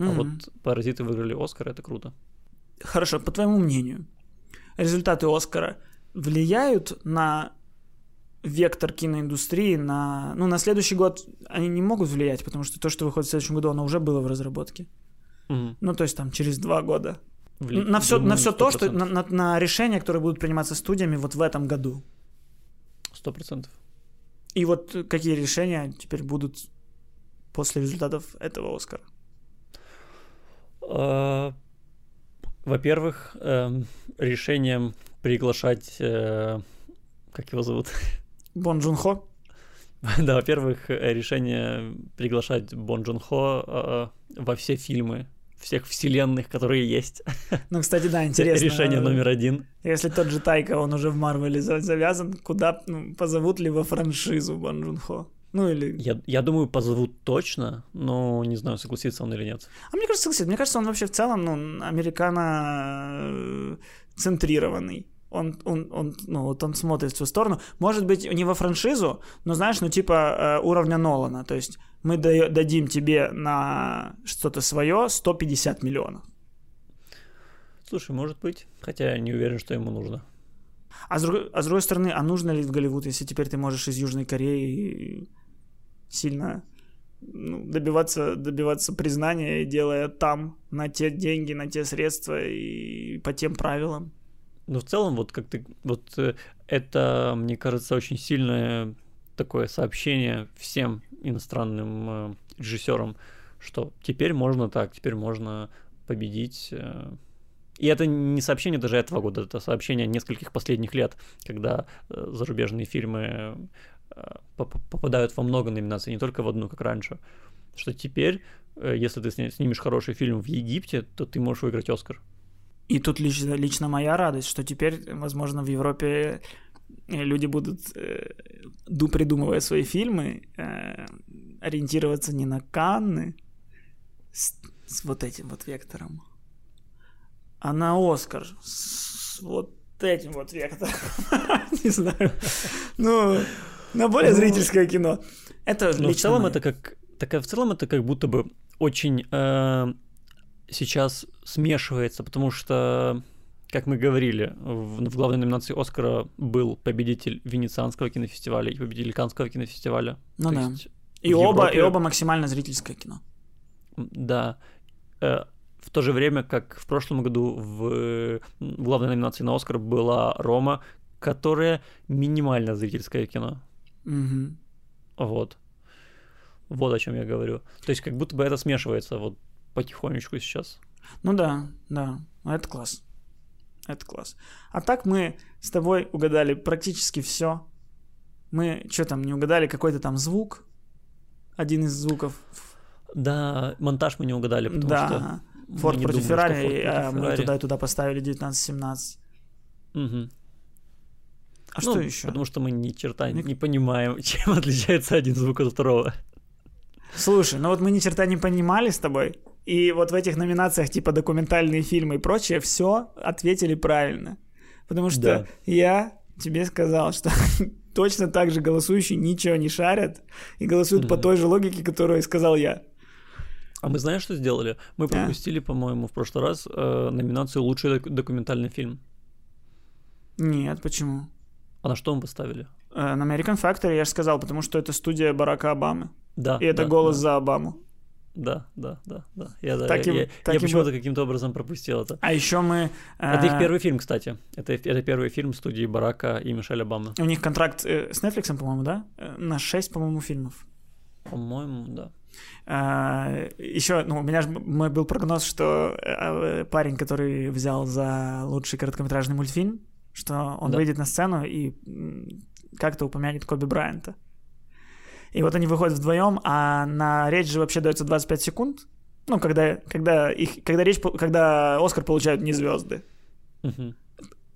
А Мгм. вот Паразиты выиграли Оскар, это круто. Хорошо, по твоему мнению, результаты Оскара влияют на вектор киноиндустрии на... Ну, на следующий год они не могут влиять, потому что то, что выходит в следующем году, оно уже было в разработке. Мгм. Ну, то есть там через два года. Вли- на все, на думаю, все то, что 100%. на, на- на решения, которые будут приниматься студиями вот в этом году. Сто процентов. И вот какие решения теперь будут после результатов этого Оскара? А, Во-первых, эм, решением приглашать, э, как его зовут? Бон Джун Хо? да, во-первых, э, решение приглашать Бон Джун Хо э, во все фильмы всех вселенных, которые есть. Ну, кстати, да, интересно. Решение номер один. Если тот же Тайка, он уже в Марвеле за- завязан, куда ну, позовут ли во франшизу Бон Джун Хо? Ну или... Я, я думаю, позовут точно, но не знаю, согласится он или нет. А мне кажется, согласен. Мне кажется, он вообще в целом, ну, американо-центрированный. Он, он, он, ну, вот он смотрит в свою сторону. Может быть, не во франшизу, но, знаешь, ну, типа э, уровня Нолана. То есть мы дадим тебе на что-то свое 150 миллионов. Слушай, может быть, хотя я не уверен, что ему нужно. А с, другой, а с другой стороны, а нужно ли в Голливуд, если теперь ты можешь из Южной Кореи сильно ну, добиваться, добиваться признания, делая там на те деньги, на те средства и по тем правилам? Но в целом, вот как ты, вот э, это, мне кажется, очень сильное такое сообщение всем иностранным э, режиссерам, что теперь можно так, теперь можно победить. э. И это не сообщение даже этого года, это сообщение нескольких последних лет, когда э, зарубежные фильмы э, поп- попадают во много номинаций, не только в одну, как раньше. Что теперь, э, если ты снимешь хороший фильм в Египте, то ты можешь выиграть Оскар. И тут лично, лично моя радость, что теперь, возможно, в Европе э, люди будут, э, ду- придумывая свои фильмы, э, ориентироваться не на Канны с, с вот этим вот вектором, а на Оскар с вот этим вот вектором. Не знаю. Ну, на более зрительское кино. Это Но в целом это как... Так, в целом это как будто бы очень э, сейчас смешивается, потому что, как мы говорили, в, в главной номинации Оскара был победитель Венецианского кинофестиваля и победитель Каннского кинофестиваля. Ну То да. И оба, и оба максимально зрительское кино. Да. В то же время, как в прошлом году в, главной номинации на Оскар была Рома, которая минимально зрительское кино. Мгм. Вот. Вот о чем я говорю. То есть как будто бы это смешивается вот потихонечку сейчас. Ну да, да. Это класс. Это класс. А так мы с тобой угадали практически все. Мы что там, не угадали какой-то там звук? Один из звуков. Да, монтаж мы не угадали, потому да. что... Форд против Феррари, а мы туда и туда поставили 19-17. Мгм. А Ну, что еще? Потому что мы ни черта Мне- не понимаем, чем отличается один звук от второго. Слушай, ну вот мы ни черта не понимали с тобой, и вот в этих номинациях типа документальные фильмы и прочее все ответили правильно. Потому что Да. я тебе сказал, что точно так же голосующие ничего не шарят и голосуют по той же логике, которую сказал я. А мы знаешь, что сделали? Мы пропустили, по-моему, в прошлый раз э, номинацию «Лучший док- документальный фильм». Нет, почему? А на что мы поставили? Э, На American Factory я же сказал, потому что это студия Барака Обамы. Да. И это да, голос да, за Обаму. Да, да, да, да. Я, да, Так я, и- я- так я почему-то каким-то образом пропустил это. А еще мы... Это их э, первый фильм, кстати. Это, это первый фильм студии Барака и Мишель Обамы. У них контракт э, с Netflix, по-моему, да? Э, На 6, по-моему, фильмов. По-моему, да. еще, ну, у меня же мой был прогноз, что э, парень, который взял за лучший короткометражный мультфильм, что он Да. выйдет на сцену и как-то упомянет Коби Брайанта. И вот они выходят вдвоем, а на речь же вообще дается 25 секунд. Ну, когда, когда, их, когда речь, когда Оскар получают не звезды. Мгм.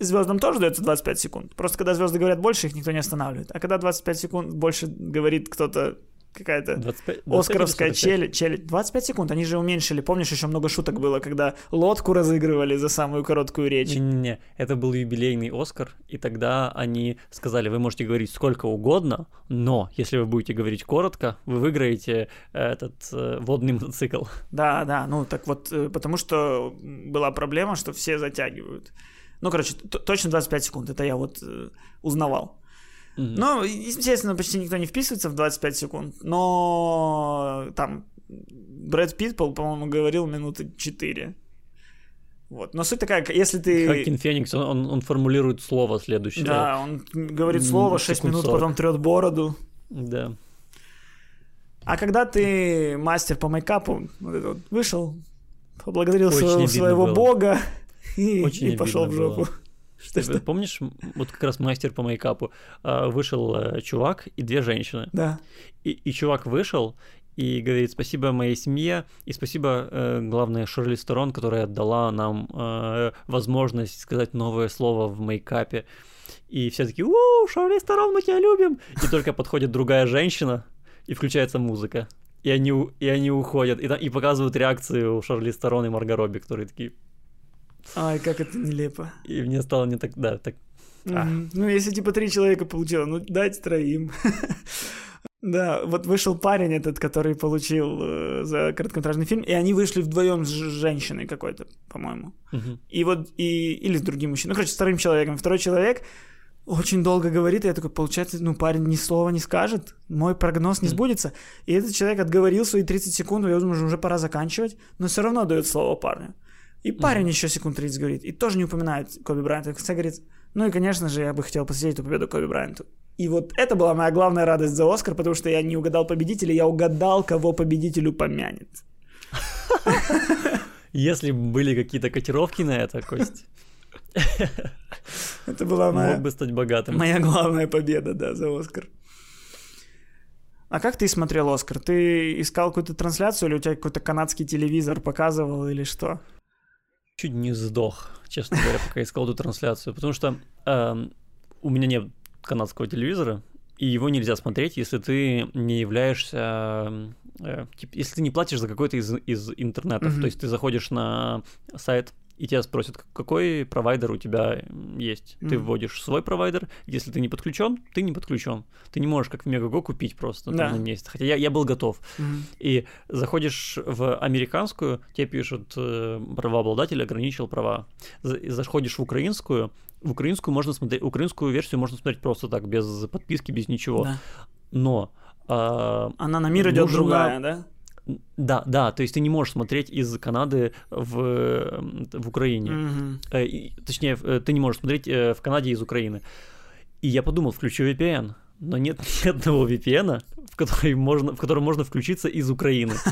Звездам тоже дается 25 секунд. Просто когда звезды говорят больше, их никто не останавливает. А когда 25 секунд больше говорит кто-то, какая-то 25 25 Оскаровская или 45? челюсть, челюсть. 25 секунд, они же уменьшили. Помнишь, еще много шуток было, когда лодку разыгрывали за самую короткую речь. Не-не-не, это был юбилейный Оскар, и тогда они сказали, вы можете говорить сколько угодно, но если вы будете говорить коротко, вы выиграете этот э, водный мотоцикл. Да, да, ну так вот, э, потому что была проблема, что все затягивают. Ну, короче, точно 25 секунд, это я вот э, узнавал. Мгм. Ну, естественно, почти никто не вписывается в 25 секунд, но там Брэд Питт, по- по-моему, говорил минуты 4. Вот. Но суть такая, если ты... Хакин Феникс, он, он, он формулирует слово следующее. Да, он говорит слово 6 секунд минут, 40. потом трет бороду. Да. А когда ты мастер по мейкапу, вот вышел, поблагодарил Очень своего, своего было. бога и, Очень и пошел в жопу. было. Что, Ты что? помнишь, вот как раз мастер по мейкапу, а, вышел э, чувак и две женщины. Да. И, и чувак вышел и говорит спасибо моей семье и спасибо, э, главное, Шерли Сторон, которая дала нам э, возможность сказать новое слово в мейкапе. И все такие, у Шерли Сторон, мы тебя любим! И только подходит другая женщина, и включается музыка. И они, и они уходят, и, и показывают реакцию Шарли Сторон и Марго Робби, которые такие... Ай, как это нелепо. И мне стало не так... Да, так... А. Мгм. Ну, если типа три человека получило, ну дайте троим. Да, вот вышел парень этот, который получил э, за короткометражный фильм, и они вышли вдвоем с женщиной какой-то, по-моему. мгм. И вот, и, или с другим мужчиной. Ну, короче, с вторым человеком. Второй человек очень долго говорит, и я такой, получается, ну, парень ни слова не скажет, мой прогноз не сбудется. И этот человек отговорил свои 30 секунд, я думаю, что уже пора заканчивать, но все равно дает слово парню. И парень еще секунд 30 говорит, и тоже не упоминает Коби Брайанта. И в конце говорит, ну и, конечно же, я бы хотел посвятить эту победу Коби Брайанту. И вот это была моя главная радость за Оскар, потому что я не угадал победителя, я угадал, кого победителю помянет. Если бы были какие-то котировки на это, Кость, Это была моя... мог бы стать богатым. Моя главная победа, да, за Оскар. А как ты смотрел Оскар? Ты искал какую-то трансляцию или у тебя какой-то канадский телевизор показывал или что? Чуть не сдох, честно говоря, пока искал эту трансляцию, потому что эм, у меня нет канадского телевизора, и его нельзя смотреть, если ты не являешься, э, тип- если ты не платишь за какой-то из, из интернетов, Мгм. то есть ты заходишь на сайт и тебя спросят, «К- какой провайдер у тебя есть. Ты Мгм. вводишь свой провайдер, если ты не подключен, ты не подключен. Ты не можешь как в Мегаго купить просто Да. на месте. Хотя я, я был готов. Мгм. И заходишь в американскую, тебе пишут э, правообладатель ограничил права. Заходишь в украинскую, в украинскую можно смотреть, украинскую версию можно смотреть просто так, без подписки, без ничего. Да. Но а, Она на мир идет Нужно- другая, да? Да, да, то есть ты не можешь смотреть из Канады в, в Украине. Э, и- точнее, э, ты не можешь смотреть э, в Канаде из Украины. И я подумал, включу VPN. Но нет ни одного VPN, в который можно, в котором можно включиться из Украины.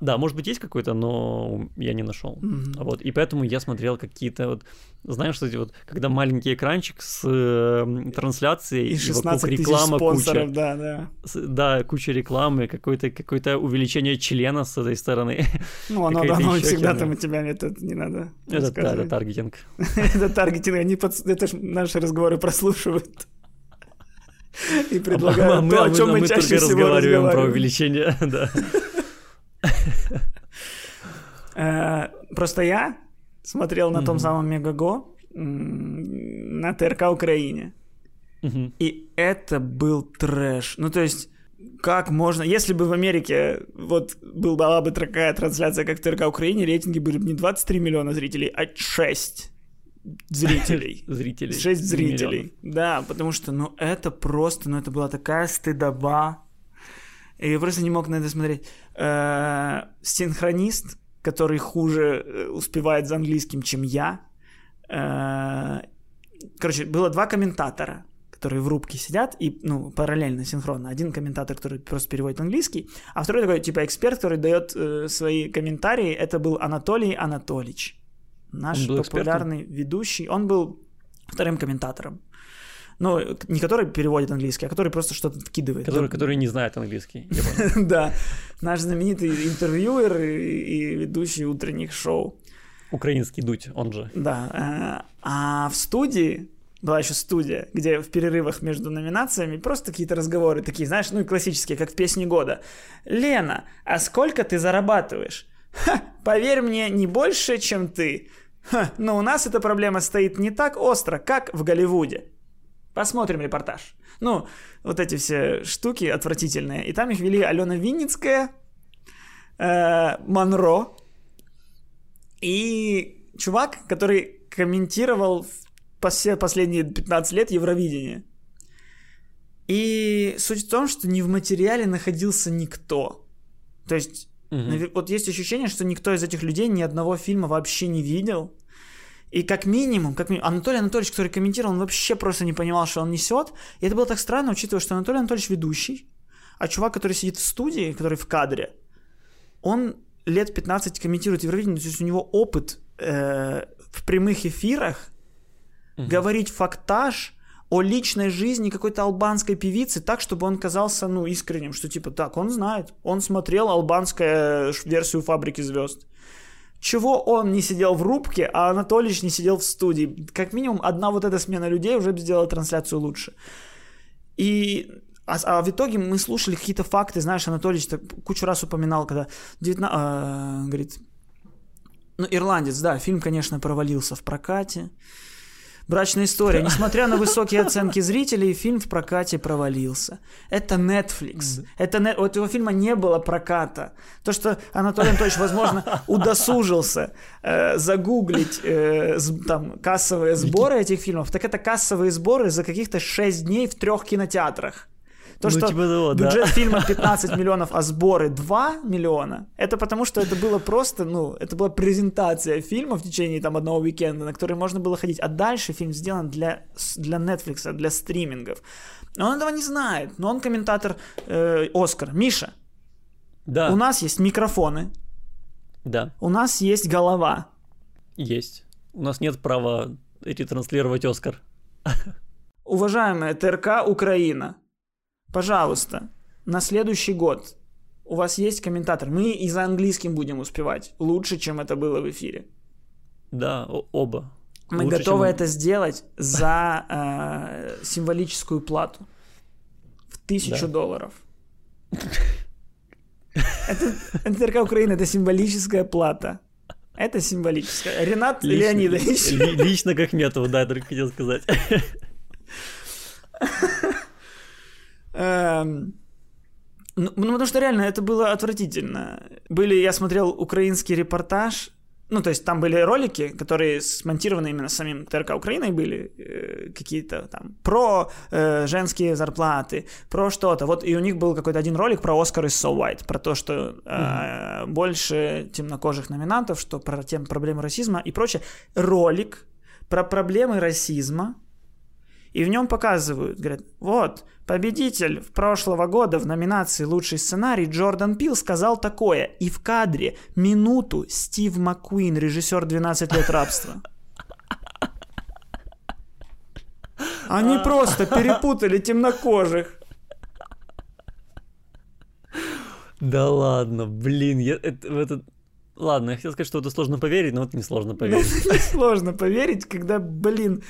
Да, может быть, есть какой-то, но я не нашел. Мгм. Вот, и поэтому я смотрел какие-то вот, знаешь, эти вот, когда маленький экранчик с э, трансляцией, И и 16 вокруг тысяч реклама куча. да, да. С- Да, куча рекламы, какое-то какое увеличение члена с этой стороны. Ну, оно, Какая-то оно всегда херня. там у тебя, это не надо Это, да, это таргетинг. Это таргетинг, они под- это ж наши разговоры прослушивают. И А предлагают то, а о мы- чем а мы мы чаще всего разговариваем про увеличение, да. Э, Просто я смотрел на том самом Мегаго на ТРК Украине. И это был трэш. Ну, то есть, как можно... Если бы в Америке вот был, была бы такая трансляция, как в ТРК Украине, рейтинги были бы не 23 миллиона зрителей, а 6 зрителей. Зрителей. 6 не зрителей. миллионов. Да, потому что, ну, это просто, ну, это была такая стыдоба. И я просто не мог на это смотреть. Э, Синхронист, который хуже э, успевает за английским, чем я. Э, Короче, было два комментатора, которые в рубке сидят и, ну, параллельно, синхронно. Один комментатор, который просто переводит английский, а второй такой, типа, эксперт, который дает э, свои комментарии. Это был Анатолий Анатольевич. Наш был экспертом? популярный ведущий. Он был вторым комментатором. Ну, не который переводит английский, а который просто что-то вкидывает. Который, который не знает английский. Да, наш знаменитый интервьюер и, и ведущий утренних шоу. Украинский дуть, он же. Да. э, А в студии была еще студия, где в перерывах между номинациями просто какие-то разговоры такие, знаешь, ну и классические, как в песне года. Лена, а сколько ты зарабатываешь? Ха, поверь мне, не больше, чем ты. Ха, но у нас эта проблема стоит не так остро, как в Голливуде. Посмотрим репортаж. Ну, вот эти все штуки отвратительные. И там их вели Алена Винницкая, э, Монро и чувак, который комментировал все последние 15 лет Евровидение. И суть в том, что не в материале находился никто. То есть, нави- вот есть ощущение, что никто из этих людей ни одного фильма вообще не видел. И как минимум, как минимум, Анатолий Анатольевич, который комментировал, он вообще просто не понимал, что он несет. И это было так странно, учитывая, что Анатолий Анатольевич ведущий, а чувак, который сидит в студии, который в кадре, он лет 15 комментирует Евровидение, то есть у него опыт э, в прямых эфирах Мгм. говорить фактаж о личной жизни какой-то албанской певицы так, чтобы он казался, ну, искренним, что типа, так, он знает, он смотрел албанскую версию «Фабрики звезд». Чего он не сидел в рубке, а Анатольевич не сидел в студии? Как минимум, одна вот эта смена людей уже бы сделала трансляцию лучше. И а, а в итоге мы слушали какие-то факты, знаешь, Анатольевич так кучу раз упоминал, когда 19, а, говорит, ну, «Ирландец», да, фильм, конечно, провалился в прокате. Брачная история. Несмотря на высокие оценки зрителей, фильм в прокате провалился. Это Netflix. Это не... У этого фильма не было проката. То, что Анатолий Анатольевич, возможно, удосужился э, загуглить э, там, кассовые сборы этих фильмов, так это кассовые сборы за каких-то 6 дней в трех кинотеатрах. То, Ну, что типа того, да. бюджет фильма 15 миллионов, а сборы 2 миллиона, это потому что это было просто, ну, это была презентация фильма в течение там одного уикенда, на который можно было ходить. А дальше фильм сделан для, для Netflix, для стримингов. Но он этого не знает. Но он комментатор э, Оскар. Миша, Да, у нас есть микрофоны, да, у нас есть голова. есть. У нас нет права ретранслировать Оскар. Уважаемая ТРК Украина, пожалуйста, на следующий год у вас есть комментатор. Мы и за английским будем успевать лучше, чем это было в эфире. Да, оба. Мы Лучше, готовы чем- это сделать за э, символическую плату в тысячу Да. долларов. Это, это ТРК Украина, это символическая плата. Это символическое. Ренат Лично- Леонидович. ли- Лично к Ахметову, да, только хотел сказать. Эм, Ну, ну, потому что реально это было отвратительно. Были, я смотрел украинский репортаж, ну, то есть там были ролики, которые смонтированы именно самим ТРК Украиной были, э, какие-то там про э, женские зарплаты, про что-то. Вот и у них был какой-то один ролик про Оскар из So White, про то, что э, больше темнокожих номинантов, что про тем проблемы расизма и прочее. Ролик про проблемы расизма, и в нем показывают, говорят, вот, победитель прошлого года в номинации «Лучший сценарий» Джордан Пил сказал такое. И в кадре минуту Стив Маккуин, режиссер «12 лет рабства». Они просто перепутали темнокожих. Да ладно, блин, я это, в это... Ладно, я хотел сказать, что это сложно поверить, но это несложно поверить. Сложно поверить, когда, блин...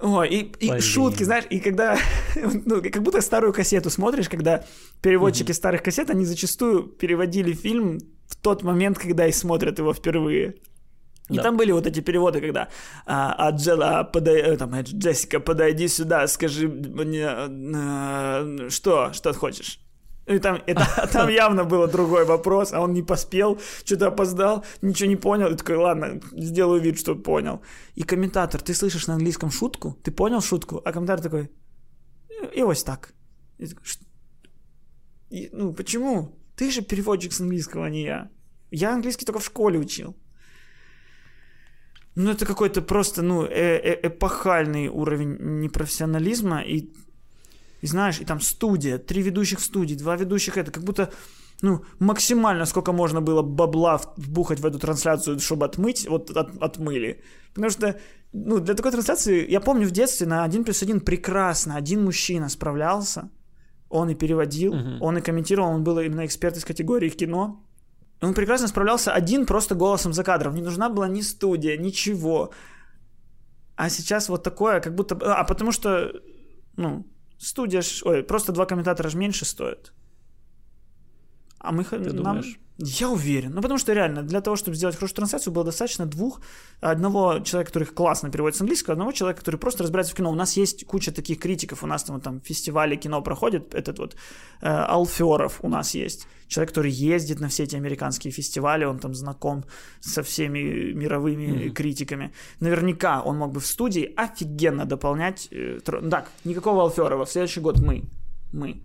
Ой, и, и шутки, знаешь, и когда, ну, как будто старую кассету смотришь, когда переводчики старых кассет, они зачастую переводили фильм в тот момент, когда и смотрят его впервые. И Да. там были вот эти переводы, когда а, а Джела, подай, э, там, Джессика, подойди сюда, скажи мне, э, что, что ты хочешь? И там, это, там явно был другой вопрос, а он не поспел, что-то опоздал, ничего не понял. И такой, ладно, сделаю вид, что понял. И комментатор, ты слышишь на английском шутку? Ты понял шутку? А комментатор такой, и ось так. И такой, «Ш- и, ну, почему? Ты же переводчик с английского, а не я. Я английский только в школе учил. Ну, это какой-то просто, ну, э- э- эпохальный уровень непрофессионализма. И, и знаешь, и там студия, три ведущих в студии, два ведущих это, как будто, ну, максимально сколько можно было бабла вбухать в эту трансляцию, чтобы отмыть, вот от- отмыли. Потому что, ну, для такой трансляции, я помню в детстве на один плюс один прекрасно один мужчина справлялся, он и переводил, Мгм. он и комментировал, он был именно эксперт из категории кино. Он прекрасно справлялся один просто голосом за кадром. Не нужна была ни студия, ничего. А сейчас вот такое, как будто... А потому что, ну, студия... Ой, просто два комментатора же меньше стоят. А мы... Ты нам- думаешь? Я уверен. Ну, потому что реально, для того, чтобы сделать хорошую трансляцию, было достаточно двух. Одного человека, который классно переводит с английского, одного человека, который просто разбирается в кино. У нас есть куча таких критиков. У нас там, там фестивали кино проходит. Этот вот э, Алферов у нас есть. Человек, который ездит на все эти американские фестивали. Он там знаком со всеми мировыми Мгм. критиками. Наверняка он мог бы в студии офигенно дополнять. э, тро- Так, никакого Алферова. В следующий год мы. Мы.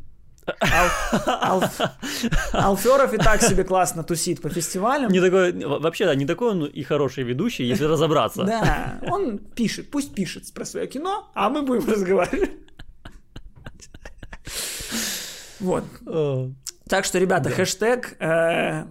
Ал- Алф- Алферов и так себе классно тусит по фестивалям. Не такой, во- вообще, да, не такой он и хороший ведущий, если разобраться. Да, он пишет, пусть пишет про свое кино, а мы будем разговаривать. Вот. О, Так что, ребята, хэштег э,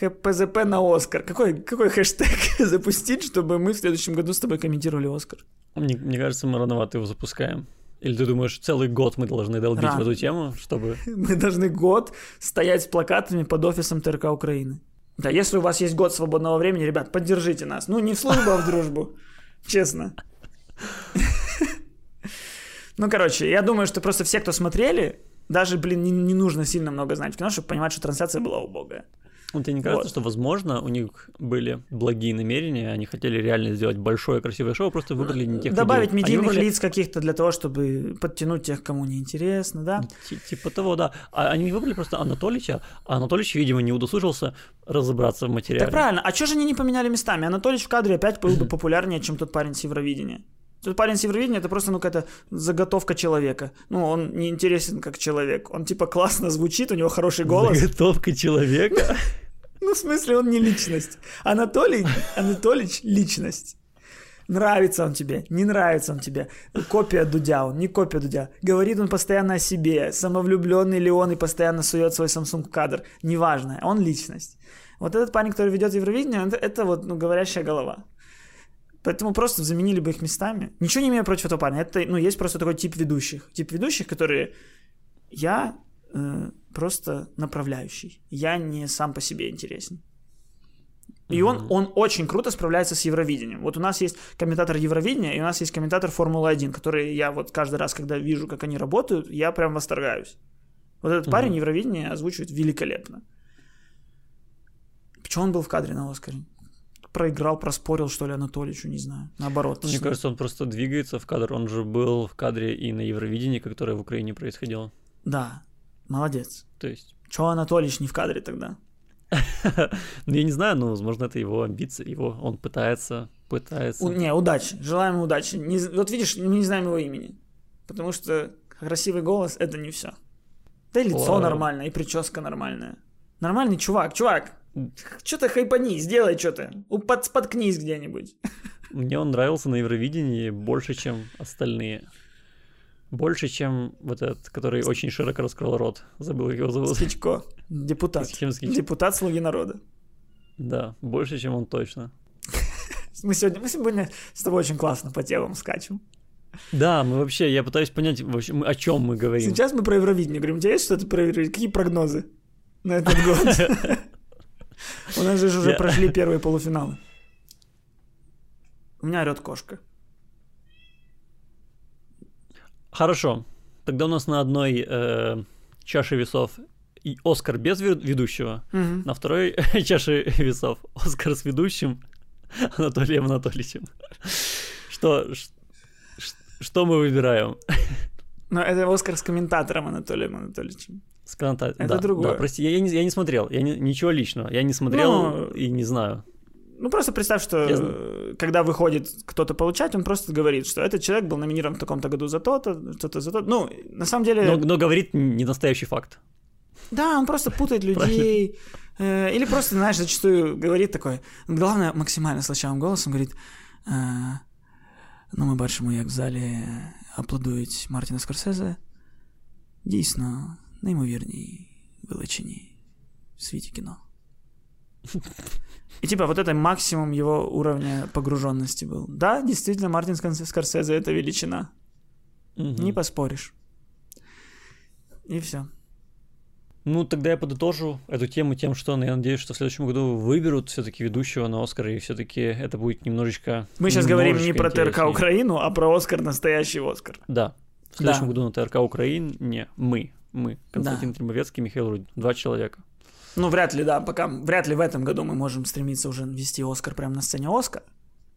ХПЗП на Оскар. Какой, какой хэштег запустить, чтобы мы в следующем году с тобой комментировали Оскар? Мне, мне кажется, мы рановато его запускаем. Или ты думаешь, целый год мы должны долбить Рано. в эту тему, чтобы... Мы должны год стоять с плакатами под офисом ТРК Украины. Да, если у вас есть год свободного времени, ребят, поддержите нас. Ну, не в службу, а в дружбу. Честно. Ну, короче, я думаю, что просто все, кто смотрели, даже, блин, не, не нужно сильно много знать в кино, чтобы понимать, что трансляция была убогая. Ну, тебе не кажется, Вот. что, возможно, у них были благие намерения, они хотели реально сделать большое красивое шоу, просто выбрали не тех Добавить людей. Медийных выбрали- лиц каких-то для того, чтобы подтянуть тех, кому не интересно, да? Ти- Типа того, да. А они выбрали просто Анатолича, а Анатолич, видимо, не удосужился разобраться в материале. Так правильно. А что же они не поменяли местами? Анатолич в кадре опять был бы популярнее, чем тот парень с Евровидения. Тот парень с Евровидения это просто, ну, какая-то заготовка человека. Ну, он не интересен как человек. Он, типа, классно звучит, у него хороший голос. Заготовка человека. Ну, в смысле, он не личность. Анатолий, Анатолич – личность. Нравится он тебе, не нравится он тебе. Копия Дудя он, не копия Дудя. Говорит он постоянно о себе. Самовлюбленный ли он и постоянно сует свой Samsung в кадр. Неважно, он личность. Вот этот парень, который ведет Евровидение, это, это вот ну, говорящая голова. Поэтому просто заменили бы их местами. Ничего не имею против этого парня. Это, ну, есть просто такой тип ведущих. Тип ведущих, которые я э, просто направляющий. Я не сам по себе интересен. И он, он очень круто справляется с Евровидением. Вот у нас есть комментатор Евровидения, и у нас есть комментатор Формулы-1, который я вот каждый раз, когда вижу, как они работают, я прям восторгаюсь. Вот этот парень Евровидение озвучивает великолепно. Че он был в кадре на Оскаре? Проиграл, проспорил, что ли, Анатоличу, не знаю. Наоборот. Мне что- кажется, он просто двигается в кадр. Он же был в кадре и на Евровидении, которое в Украине происходило. Да, молодец. То есть, Че Анатолич не в кадре тогда? ну я не знаю, но, возможно, это его амбиции, его, он пытается, пытается. У- не, удачи. Желаем ему удачи. Не вот видишь, мы не знаем его имени. Потому что красивый голос — это не все. Да и лицо Ладно. нормальное, и прическа нормальная. Нормальный чувак. Чувак, что-то хайпани, сделай что-то. Упад, споткнись где-нибудь. Мне он нравился на Евровидении больше, чем остальные. Больше, чем вот этот, который очень широко раскрыл рот. Забыл, как его зовут. Скичко. Депутат. Чем Депутат «Слуги народа». Да, больше, чем он точно. Мы сегодня, мы сегодня с тобой очень классно по темам скачем. Да, мы вообще, я пытаюсь понять, вообще, мы- о чем мы говорим. Сейчас мы про Евровидение говорим. У тебя есть что-то про Евровидение? Какие прогнозы на этот год? У нас же уже прошли первые полуфиналы. У меня орет кошка. Хорошо. Тогда у нас на одной э, чаше весов и Оскар без ве- ведущего, на второй чаше весов Оскар с ведущим Анатолием Анатольевичем. Что, что мы выбираем? Но это Оскар с комментатором Анатолием Анатольевичем. С конта- Это да, другое. Да, прости, я, я не, я не смотрел, я не- ничего личного, я не смотрел Ну, и не знаю. Ну, просто представь, что Я э, когда выходит кто-то получать, он просто говорит, что этот человек был номинирован в таком-то году за то-то, что-то за то. Ну, на самом деле... Но, но говорит не настоящий факт. Да, он просто путает людей. Э, Или просто, знаешь, зачастую говорит такой, главное, максимально слащавым голосом говорит, е, ну, ми бачимо, як в залі аплодують Мартіна Скорсезе. Дійсно, неймовірній величині в світі кіно. И типа вот это максимум его уровня погруженности был. Да, действительно, Мартин Скорс- Скорсезе это величина. Мгм. Не поспоришь. И все. Ну, тогда я подытожу эту тему тем, что ну, я надеюсь, что в следующем году выберут все-таки ведущего на Оскар, и все-таки это будет немножечко... Мы сейчас говорим не немножечко про ТРК интереснее. Украину, а про Оскар, настоящий Оскар. Да. В следующем Да. году на ТРК Украине мы, мы, Константин Тримовецкий, Михаил Рудин, два человека. Ну, вряд ли, да, пока, вряд ли в этом году мы можем стремиться уже вести Оскар прямо на сцене Оскар.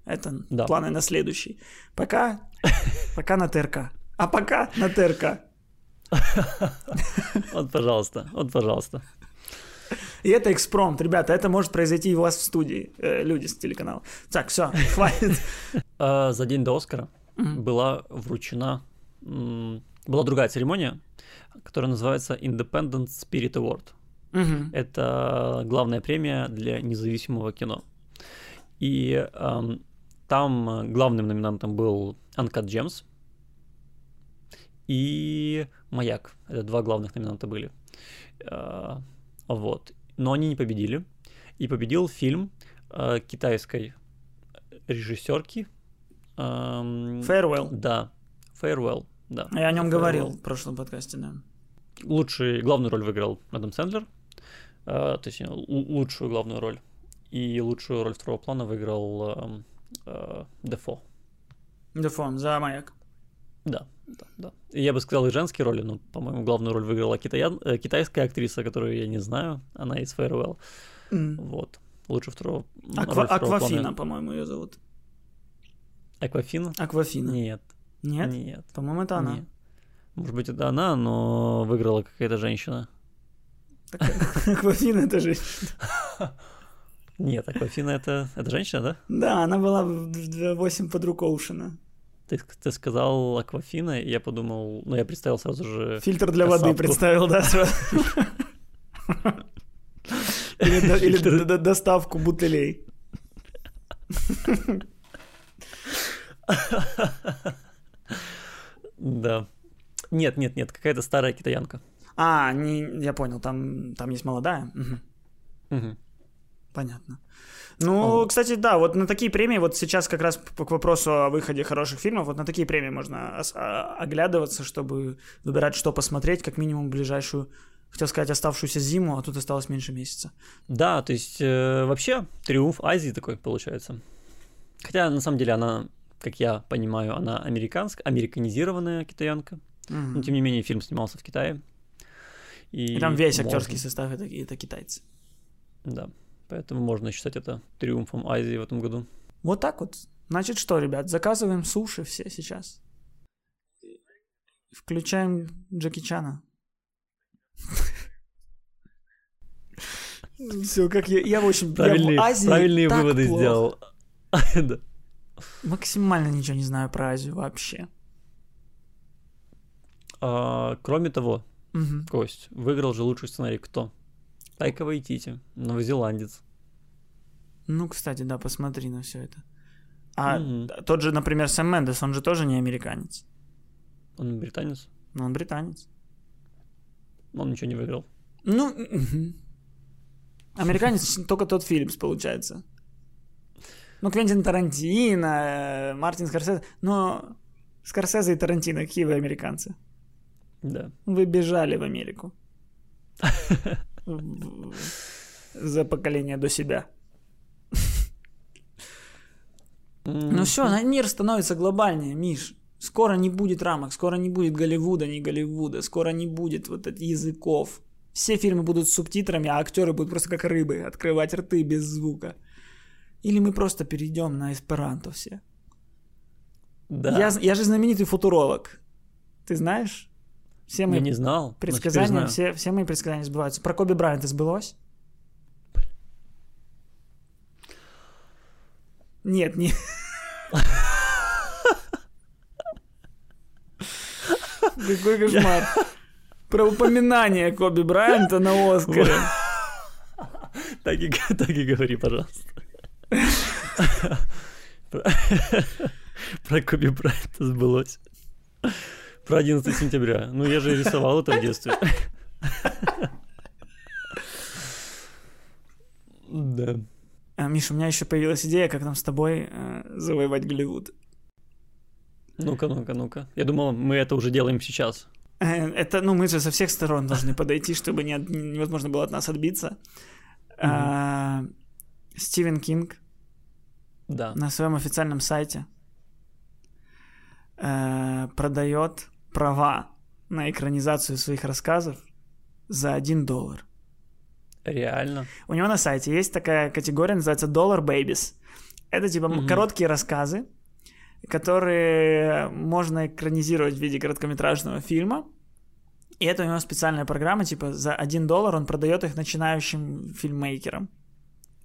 Это Да. планы на следующий. Пока, пока на ТРК. А пока на ТРК. Вот, пожалуйста, вот, пожалуйста. И это экспромт, ребята, это может произойти и у вас в студии, э, люди с телеканала. Так, все, хватит. А, за день до Оскара была вручена... Была другая церемония, которая называется Independent Spirit Award. Мгм. Это главная премия для независимого кино. И эм, там э, главным номинантом был Uncut Gems и Маяк. Это два главных номинанта были. Э, вот. Но они не победили. И победил фильм э, китайской режиссерки. эм, Farewell. Да. Farewell. Да. Я о нем Farewell. говорил в прошлом подкасте, да. Лучший, главную роль выиграл Адам Сэндлер, э, точнее, лучшую главную роль. И лучшую роль второго плана выиграл эм, э, Дефо. Дефон, за маяк. Да, да, да. Я бы сказал и женские роли, но, по-моему, главную роль выиграла китаян, э, китайская актриса, которую я не знаю, она из Farewell. М. Вот. Лучше второго, Аква- роль второго Аквафина, плана. по-моему, ее зовут. Аквафина? Аквафина. Нет, Нет? нет. По-моему, это она. нет. Может быть, это она, но выиграла какая-то женщина. Так, Аквафина это же... Нет, Аквафина это, это женщина, да? Да, она была в в 8 подруг Оушена. Ты, ты сказал Аквафина, и я подумал, ну я представил сразу же... Фильтр для воды Касатку. представил, да? сразу? Или доставку бутылей. Да. Нет, нет, нет, какая-то старая китаянка. А, не, я понял, там, там есть молодая. Мгм. Мгм. Понятно. Ну, О. кстати, да, вот на такие премии, вот сейчас как раз к вопросу о выходе хороших фильмов, вот на такие премии можно а, оглядываться, чтобы выбирать, что посмотреть, как минимум ближайшую, хотел сказать, оставшуюся зиму, а тут осталось меньше месяца. Да, то есть э, вообще триумф Азии такой получается. Хотя на самом деле она, как я понимаю, она американская, американизированная китаянка. Мгм. Но тем не менее фильм снимался в Китае. И там весь можно- актерский состав это, это китайцы. Да. Поэтому можно считать это триумфом Азии в этом году. Вот так вот. Значит что, ребят, заказываем суши все сейчас. Включаем Джеки Чана. Все, как я, я общем, Правильные, я в Азии правильные так выводы плохо. сделал. Да. Максимально ничего не знаю про Азию вообще. А, кроме того, Мгм. Кость, выиграл же лучший сценарий кто? Тайка Вайтити, новозеландец. Ну, кстати, да, посмотри на все это. А Мгм. тот же, например, Сэм Мендес, он же тоже не американец. Он британец, Но он британец. он ничего не выиграл. Ну, американец только тот Филлипс, получается. Ну, Квентин Тарантино, э, Мартин Скорсезе. Но Скорсезе и Тарантино, какие вы американцы? Да. Вы бежали в Америку. За поколение до себя. Ну все, мир становится глобальнее, Миш. Скоро не будет рамок, скоро не будет Голливуда, не Голливуда, скоро не будет вот этих языков. Все фильмы будут с субтитрами, а актеры будут просто как рыбы, открывать рты без звука. Или мы просто перейдем на эсперанто все. Да. Я, я же знаменитый футуролог. Ты знаешь? Все мои Я не знал. предсказания, все, все мои предсказания сбываются. Про Коби Брайанта сбылось? Нет, не... Какой кошмар. Про упоминание Коби Брайанта на Оскаре. Так и, так и говори, пожалуйста. Про Коби Брайанта сбылось. Про 11 сентября. Ну, я же рисовал это в детстве. Да. А, Миша, у меня еще появилась идея, как нам с тобой э, завоевать Голливуд. Ну-ка, ну-ка, ну-ка. Я думал, мы это уже делаем сейчас. Э, Это, ну, мы же со всех сторон должны подойти, чтобы не от- невозможно было от нас отбиться. А, Стивен Кинг Да. на своем официальном сайте э, продает права на экранизацию своих рассказов за 1 доллар. Реально. У него на сайте есть такая категория, называется Dollar Babies. Это типа Мгм. короткие рассказы, которые можно экранизировать в виде короткометражного фильма. И это у него специальная программа, типа за 1 доллар он продает их начинающим фильммейкерам.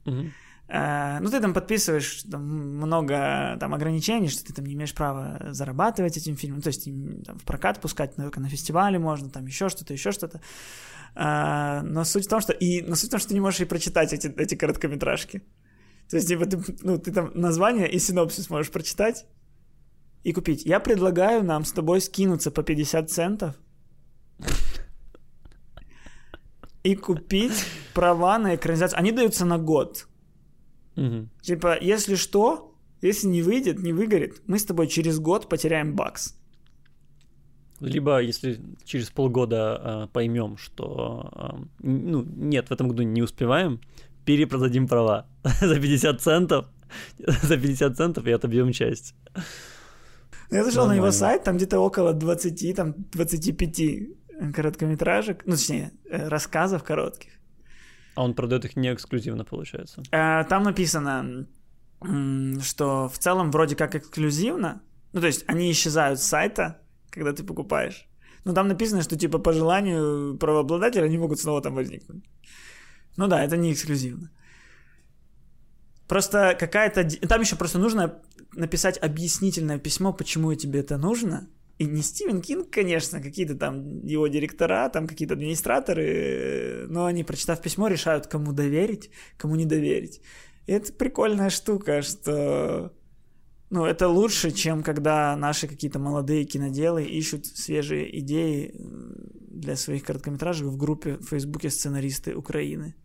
Мгм. Э, ну, ты там подписываешь там, много там, ограничений, что ты там не имеешь права зарабатывать этим фильмом, то есть там, в прокат пускать только на фестивале можно, там еще что-то, еще что-то. Э, но суть в том, что и но суть в том, что ты не можешь и прочитать эти, эти короткометражки. То есть, типа, ты, ну, ты там название и синопсис можешь прочитать и купить. Я предлагаю нам с тобой скинуться по 50 центов и купить права на экранизацию. Они даются на год. Мгм. Типа, если что, если не выйдет, не выгорит, мы с тобой через год потеряем бакс. Либо, если через полгода а, поймем, что н- ну, нет, в этом году не успеваем, перепродадим права за 50 центов. За 50 центов и отобьем часть. Я зашел на его сайт, там где-то около 20, там 25 короткометражек, ну, точнее, э, рассказов коротких. А он продает их не эксклюзивно, получается. Э, Там написано, что в целом вроде как эксклюзивно, ну, то есть они исчезают с сайта, когда ты покупаешь. Но там написано, что типа по желанию правообладателя они могут снова там возникнуть. Ну да, это не эксклюзивно. Просто какая-то... Там еще просто нужно написать объяснительное письмо, почему тебе это нужно. И не Стивен Кинг, конечно, какие-то там его директора, там какие-то администраторы, э, но они, прочитав письмо, решают, кому доверить, кому не доверить. И это прикольная штука, что... Ну, это лучше, чем когда наши какие-то молодые киноделы ищут свежие идеи для своих короткометражек в группе в Фейсбуке «Сценаристы Украины».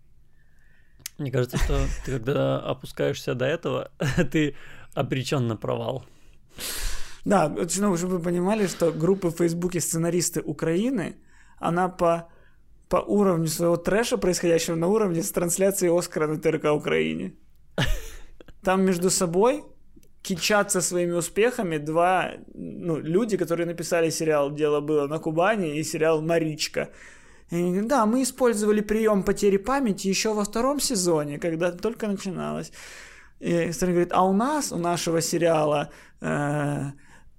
Мне кажется, что ты когда опускаешься до этого, ты обречен на провал. Да, ну, чтобы вы понимали, что группа в Фейсбуке «Сценаристы Украины», она по, по уровню своего трэша, происходящего на уровне с трансляцией Оскара на ТРК Украине. Там между собой кичатся своими успехами два ну, люди, которые написали сериал «Дело было на Кубани» и сериал «Маричка». И да, мы использовали прием потери памяти еще во втором сезоне, когда только начиналось. И Стэн говорит, а у нас, у нашего сериала э,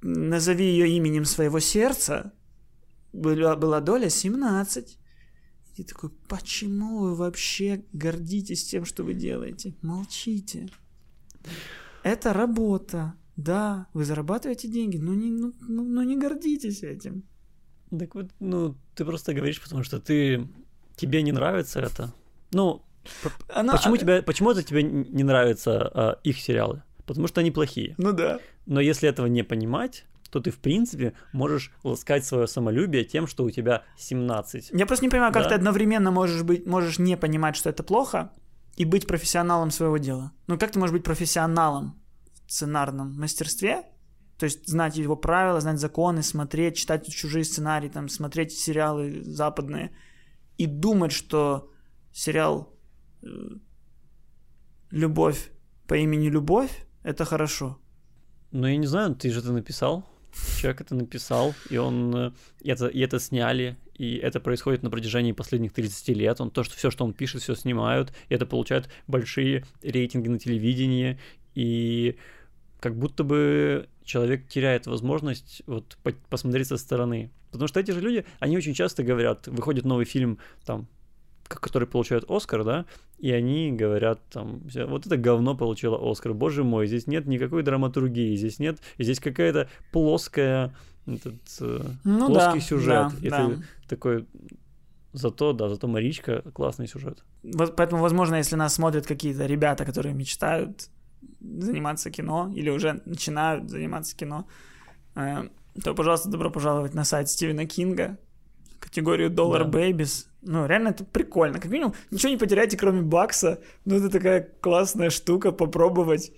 «Назови ее именем своего сердца» была, была доля 17. И ты такой, почему вы вообще гордитесь тем, что вы делаете? Молчите. Это работа. Да, вы зарабатываете деньги, но не, ну, ну, ну не гордитесь этим. Так вот, ну, ты просто говоришь, потому что ты... Тебе не нравится это. Ну, Она- почему, тебе, почему это тебе не нравятся а, их сериалы? Потому что они плохие. Ну да. Но если этого не понимать, то ты, в принципе, можешь ласкать свое самолюбие тем, что у тебя 17. Я просто не понимаю, как Да. ты одновременно можешь быть, можешь не понимать, что это плохо, и быть профессионалом своего дела. Ну как ты можешь быть профессионалом в сценарном мастерстве? То есть знать его правила, знать законы, смотреть, читать чужие сценарии, там, смотреть сериалы западные и думать, что сериал э, «Любовь по имени Любовь» — это хорошо. Ну, я не знаю, ты же это написал. Человек это написал, и он э, это, и это сняли, и это происходит на протяжении последних 30 лет. Он то, что все, что он пишет, все снимают, и это получает большие рейтинги на телевидении, и как будто бы человек теряет возможность вот по- посмотреть со стороны. Потому что эти же люди, они очень часто говорят, выходит новый фильм, там, к- который получает Оскар, да, и они говорят там, вот это говно получило Оскар, боже мой, здесь нет никакой драматургии, здесь нет, здесь какая-то плоская, этот, э, Ну плоский да, сюжет. да, и да. ты такой, зато, да, зато Маричка классный сюжет. Поэтому, возможно, если нас смотрят какие-то ребята, которые мечтают заниматься кино или уже начинают заниматься кино, э, то, пожалуйста, добро пожаловать на сайт Стивена Кинга, категорию Dollar Да. Babies. Ну, реально это прикольно. Как минимум, ничего не потеряете, кроме бакса. Ну, это такая классная штука попробовать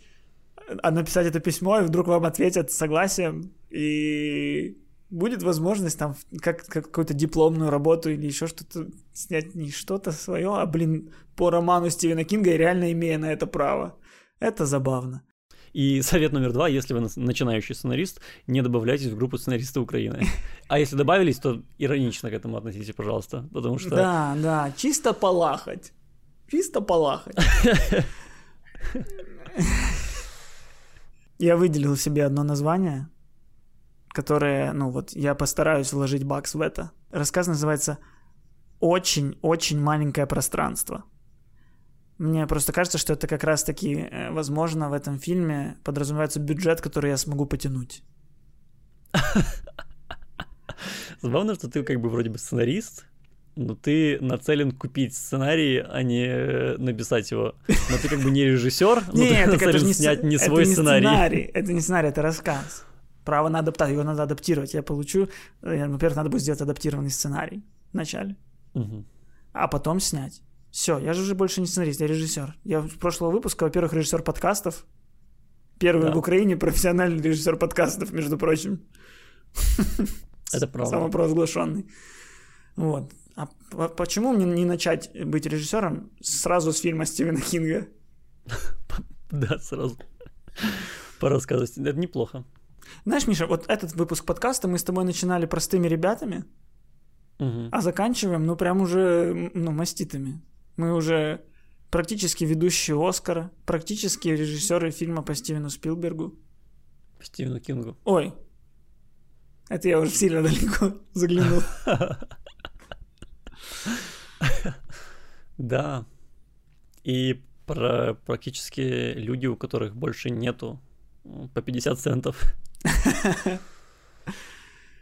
а написать это письмо, и вдруг вам ответят согласием, и будет возможность там как, как какую-то дипломную работу или еще что-то снять не что-то свое, а, блин, по роману Стивена Кинга и реально имея на это право. Это забавно. И совет номер два, если вы начинающий сценарист, не добавляйтесь в группу сценаристы Украины. А если добавились, то иронично к этому относитесь, пожалуйста, потому что... Да, да, чисто полахать. Чисто полахать. Я выделил себе одно название, которое, ну вот, я постараюсь вложить бакс в это. Рассказ называется «Очень-очень маленькое пространство». Мне просто кажется, что это как раз-таки, э, возможно, в этом фильме подразумевается бюджет, который я смогу потянуть. Забавно, что ты как бы вроде бы сценарист, но ты нацелен купить сценарий, а не э, написать его. Но ты как бы не режиссер, но ты Нет, так это нацелен не, снять не это свой не сценарий. Это не сценарий, это рассказ. Право на адаптацию, его надо адаптировать. Я получу, э, во-первых, надо будет сделать адаптированный сценарий вначале, а потом снять. Все, я же уже больше не сценарист, я режиссер. Я в прошлого выпуска, во-первых, режиссер подкастов. Первый Да. в Украине профессиональный режиссер подкастов, между прочим. Это правда. Самопровозглашенный. Вот. А почему мне не начать быть режиссером сразу с фильма Стивена Кинга? Да, сразу. Порассказывать. Это неплохо. Знаешь, Миша, вот этот выпуск подкаста мы с тобой начинали простыми ребятами, Мгм. а заканчиваем, ну, прям уже, ну, маститами. Мы уже практически ведущие Оскара, практически режиссеры фильма по Стивену Спилбергу. Стивену Кингу. Ой, это я уже сильно далеко заглянул. Да. И про практически люди, у которых больше нету по 50 центов.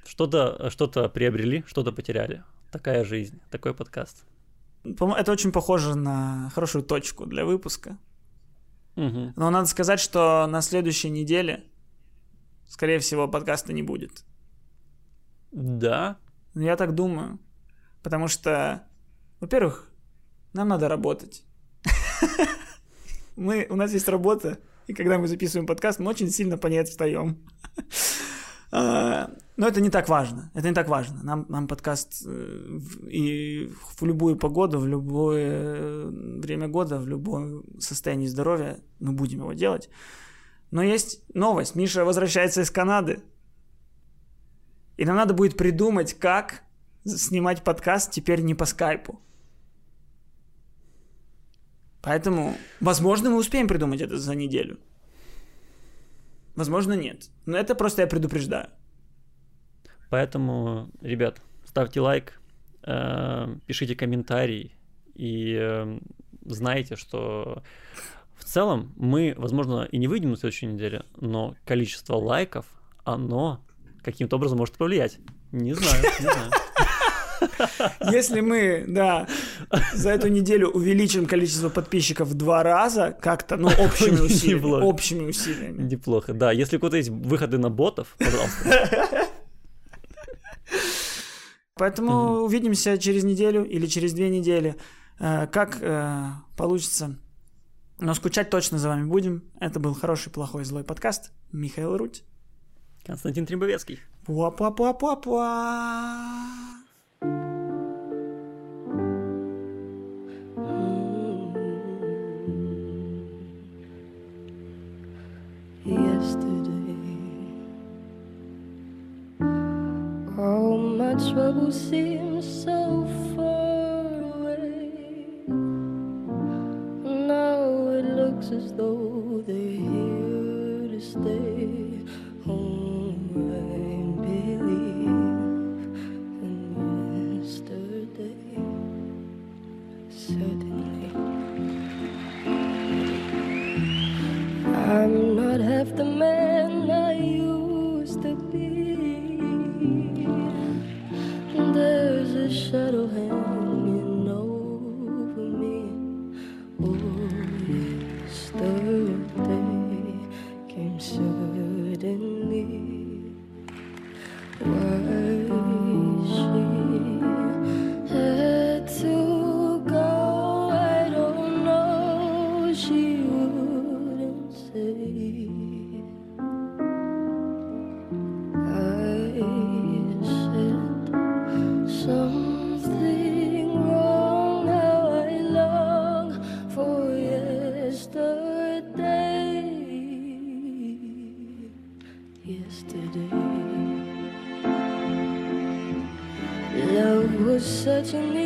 Что-то что приобрели, что-то потеряли. Такая жизнь, такой подкаст. Это очень похоже на хорошую точку для выпуска. Мгм. Но надо сказать, что на следующей неделе, скорее всего, подкаста не будет. Да, Ну, Я так думаю. Потому что, во-первых, нам надо работать. Мы, у нас есть работа, и когда мы записываем подкаст, мы очень сильно по ней отстаем. Но это не так важно. Это не так важно. Нам, нам подкаст э, и в любую погоду, в любое э, время года, в любом состоянии здоровья мы будем его делать. Но есть новость. Миша возвращается из Канады. И нам надо будет придумать, как снимать подкаст теперь не по скайпу. Поэтому, возможно, мы успеем придумать это за неделю. Возможно, нет. Но это просто я предупреждаю. Поэтому, ребят, ставьте лайк, э, пишите комментарий и э, знайте, что в целом мы, возможно, и не выйдем на следующей неделе, но количество лайков, оно каким-то образом может повлиять. Не знаю, не знаю. Если мы, да, за эту неделю увеличим количество подписчиков в два раза, как-то, ну, общими усилиями. Неплохо. Общими усилиями. Неплохо, да. Если у кого-то есть выходы на ботов, пожалуйста. Поэтому увидимся через неделю или через две недели. Э, Как э, получится. Но скучать точно за вами будем. Это был хороший, плохой, злой подкаст. Михаил Руть. Константин Тримбовецкий. Пуа-пуа-пуа-пуа-пуа. All my troubles seem so far away. Now it looks as though they're here to stay. 在经历。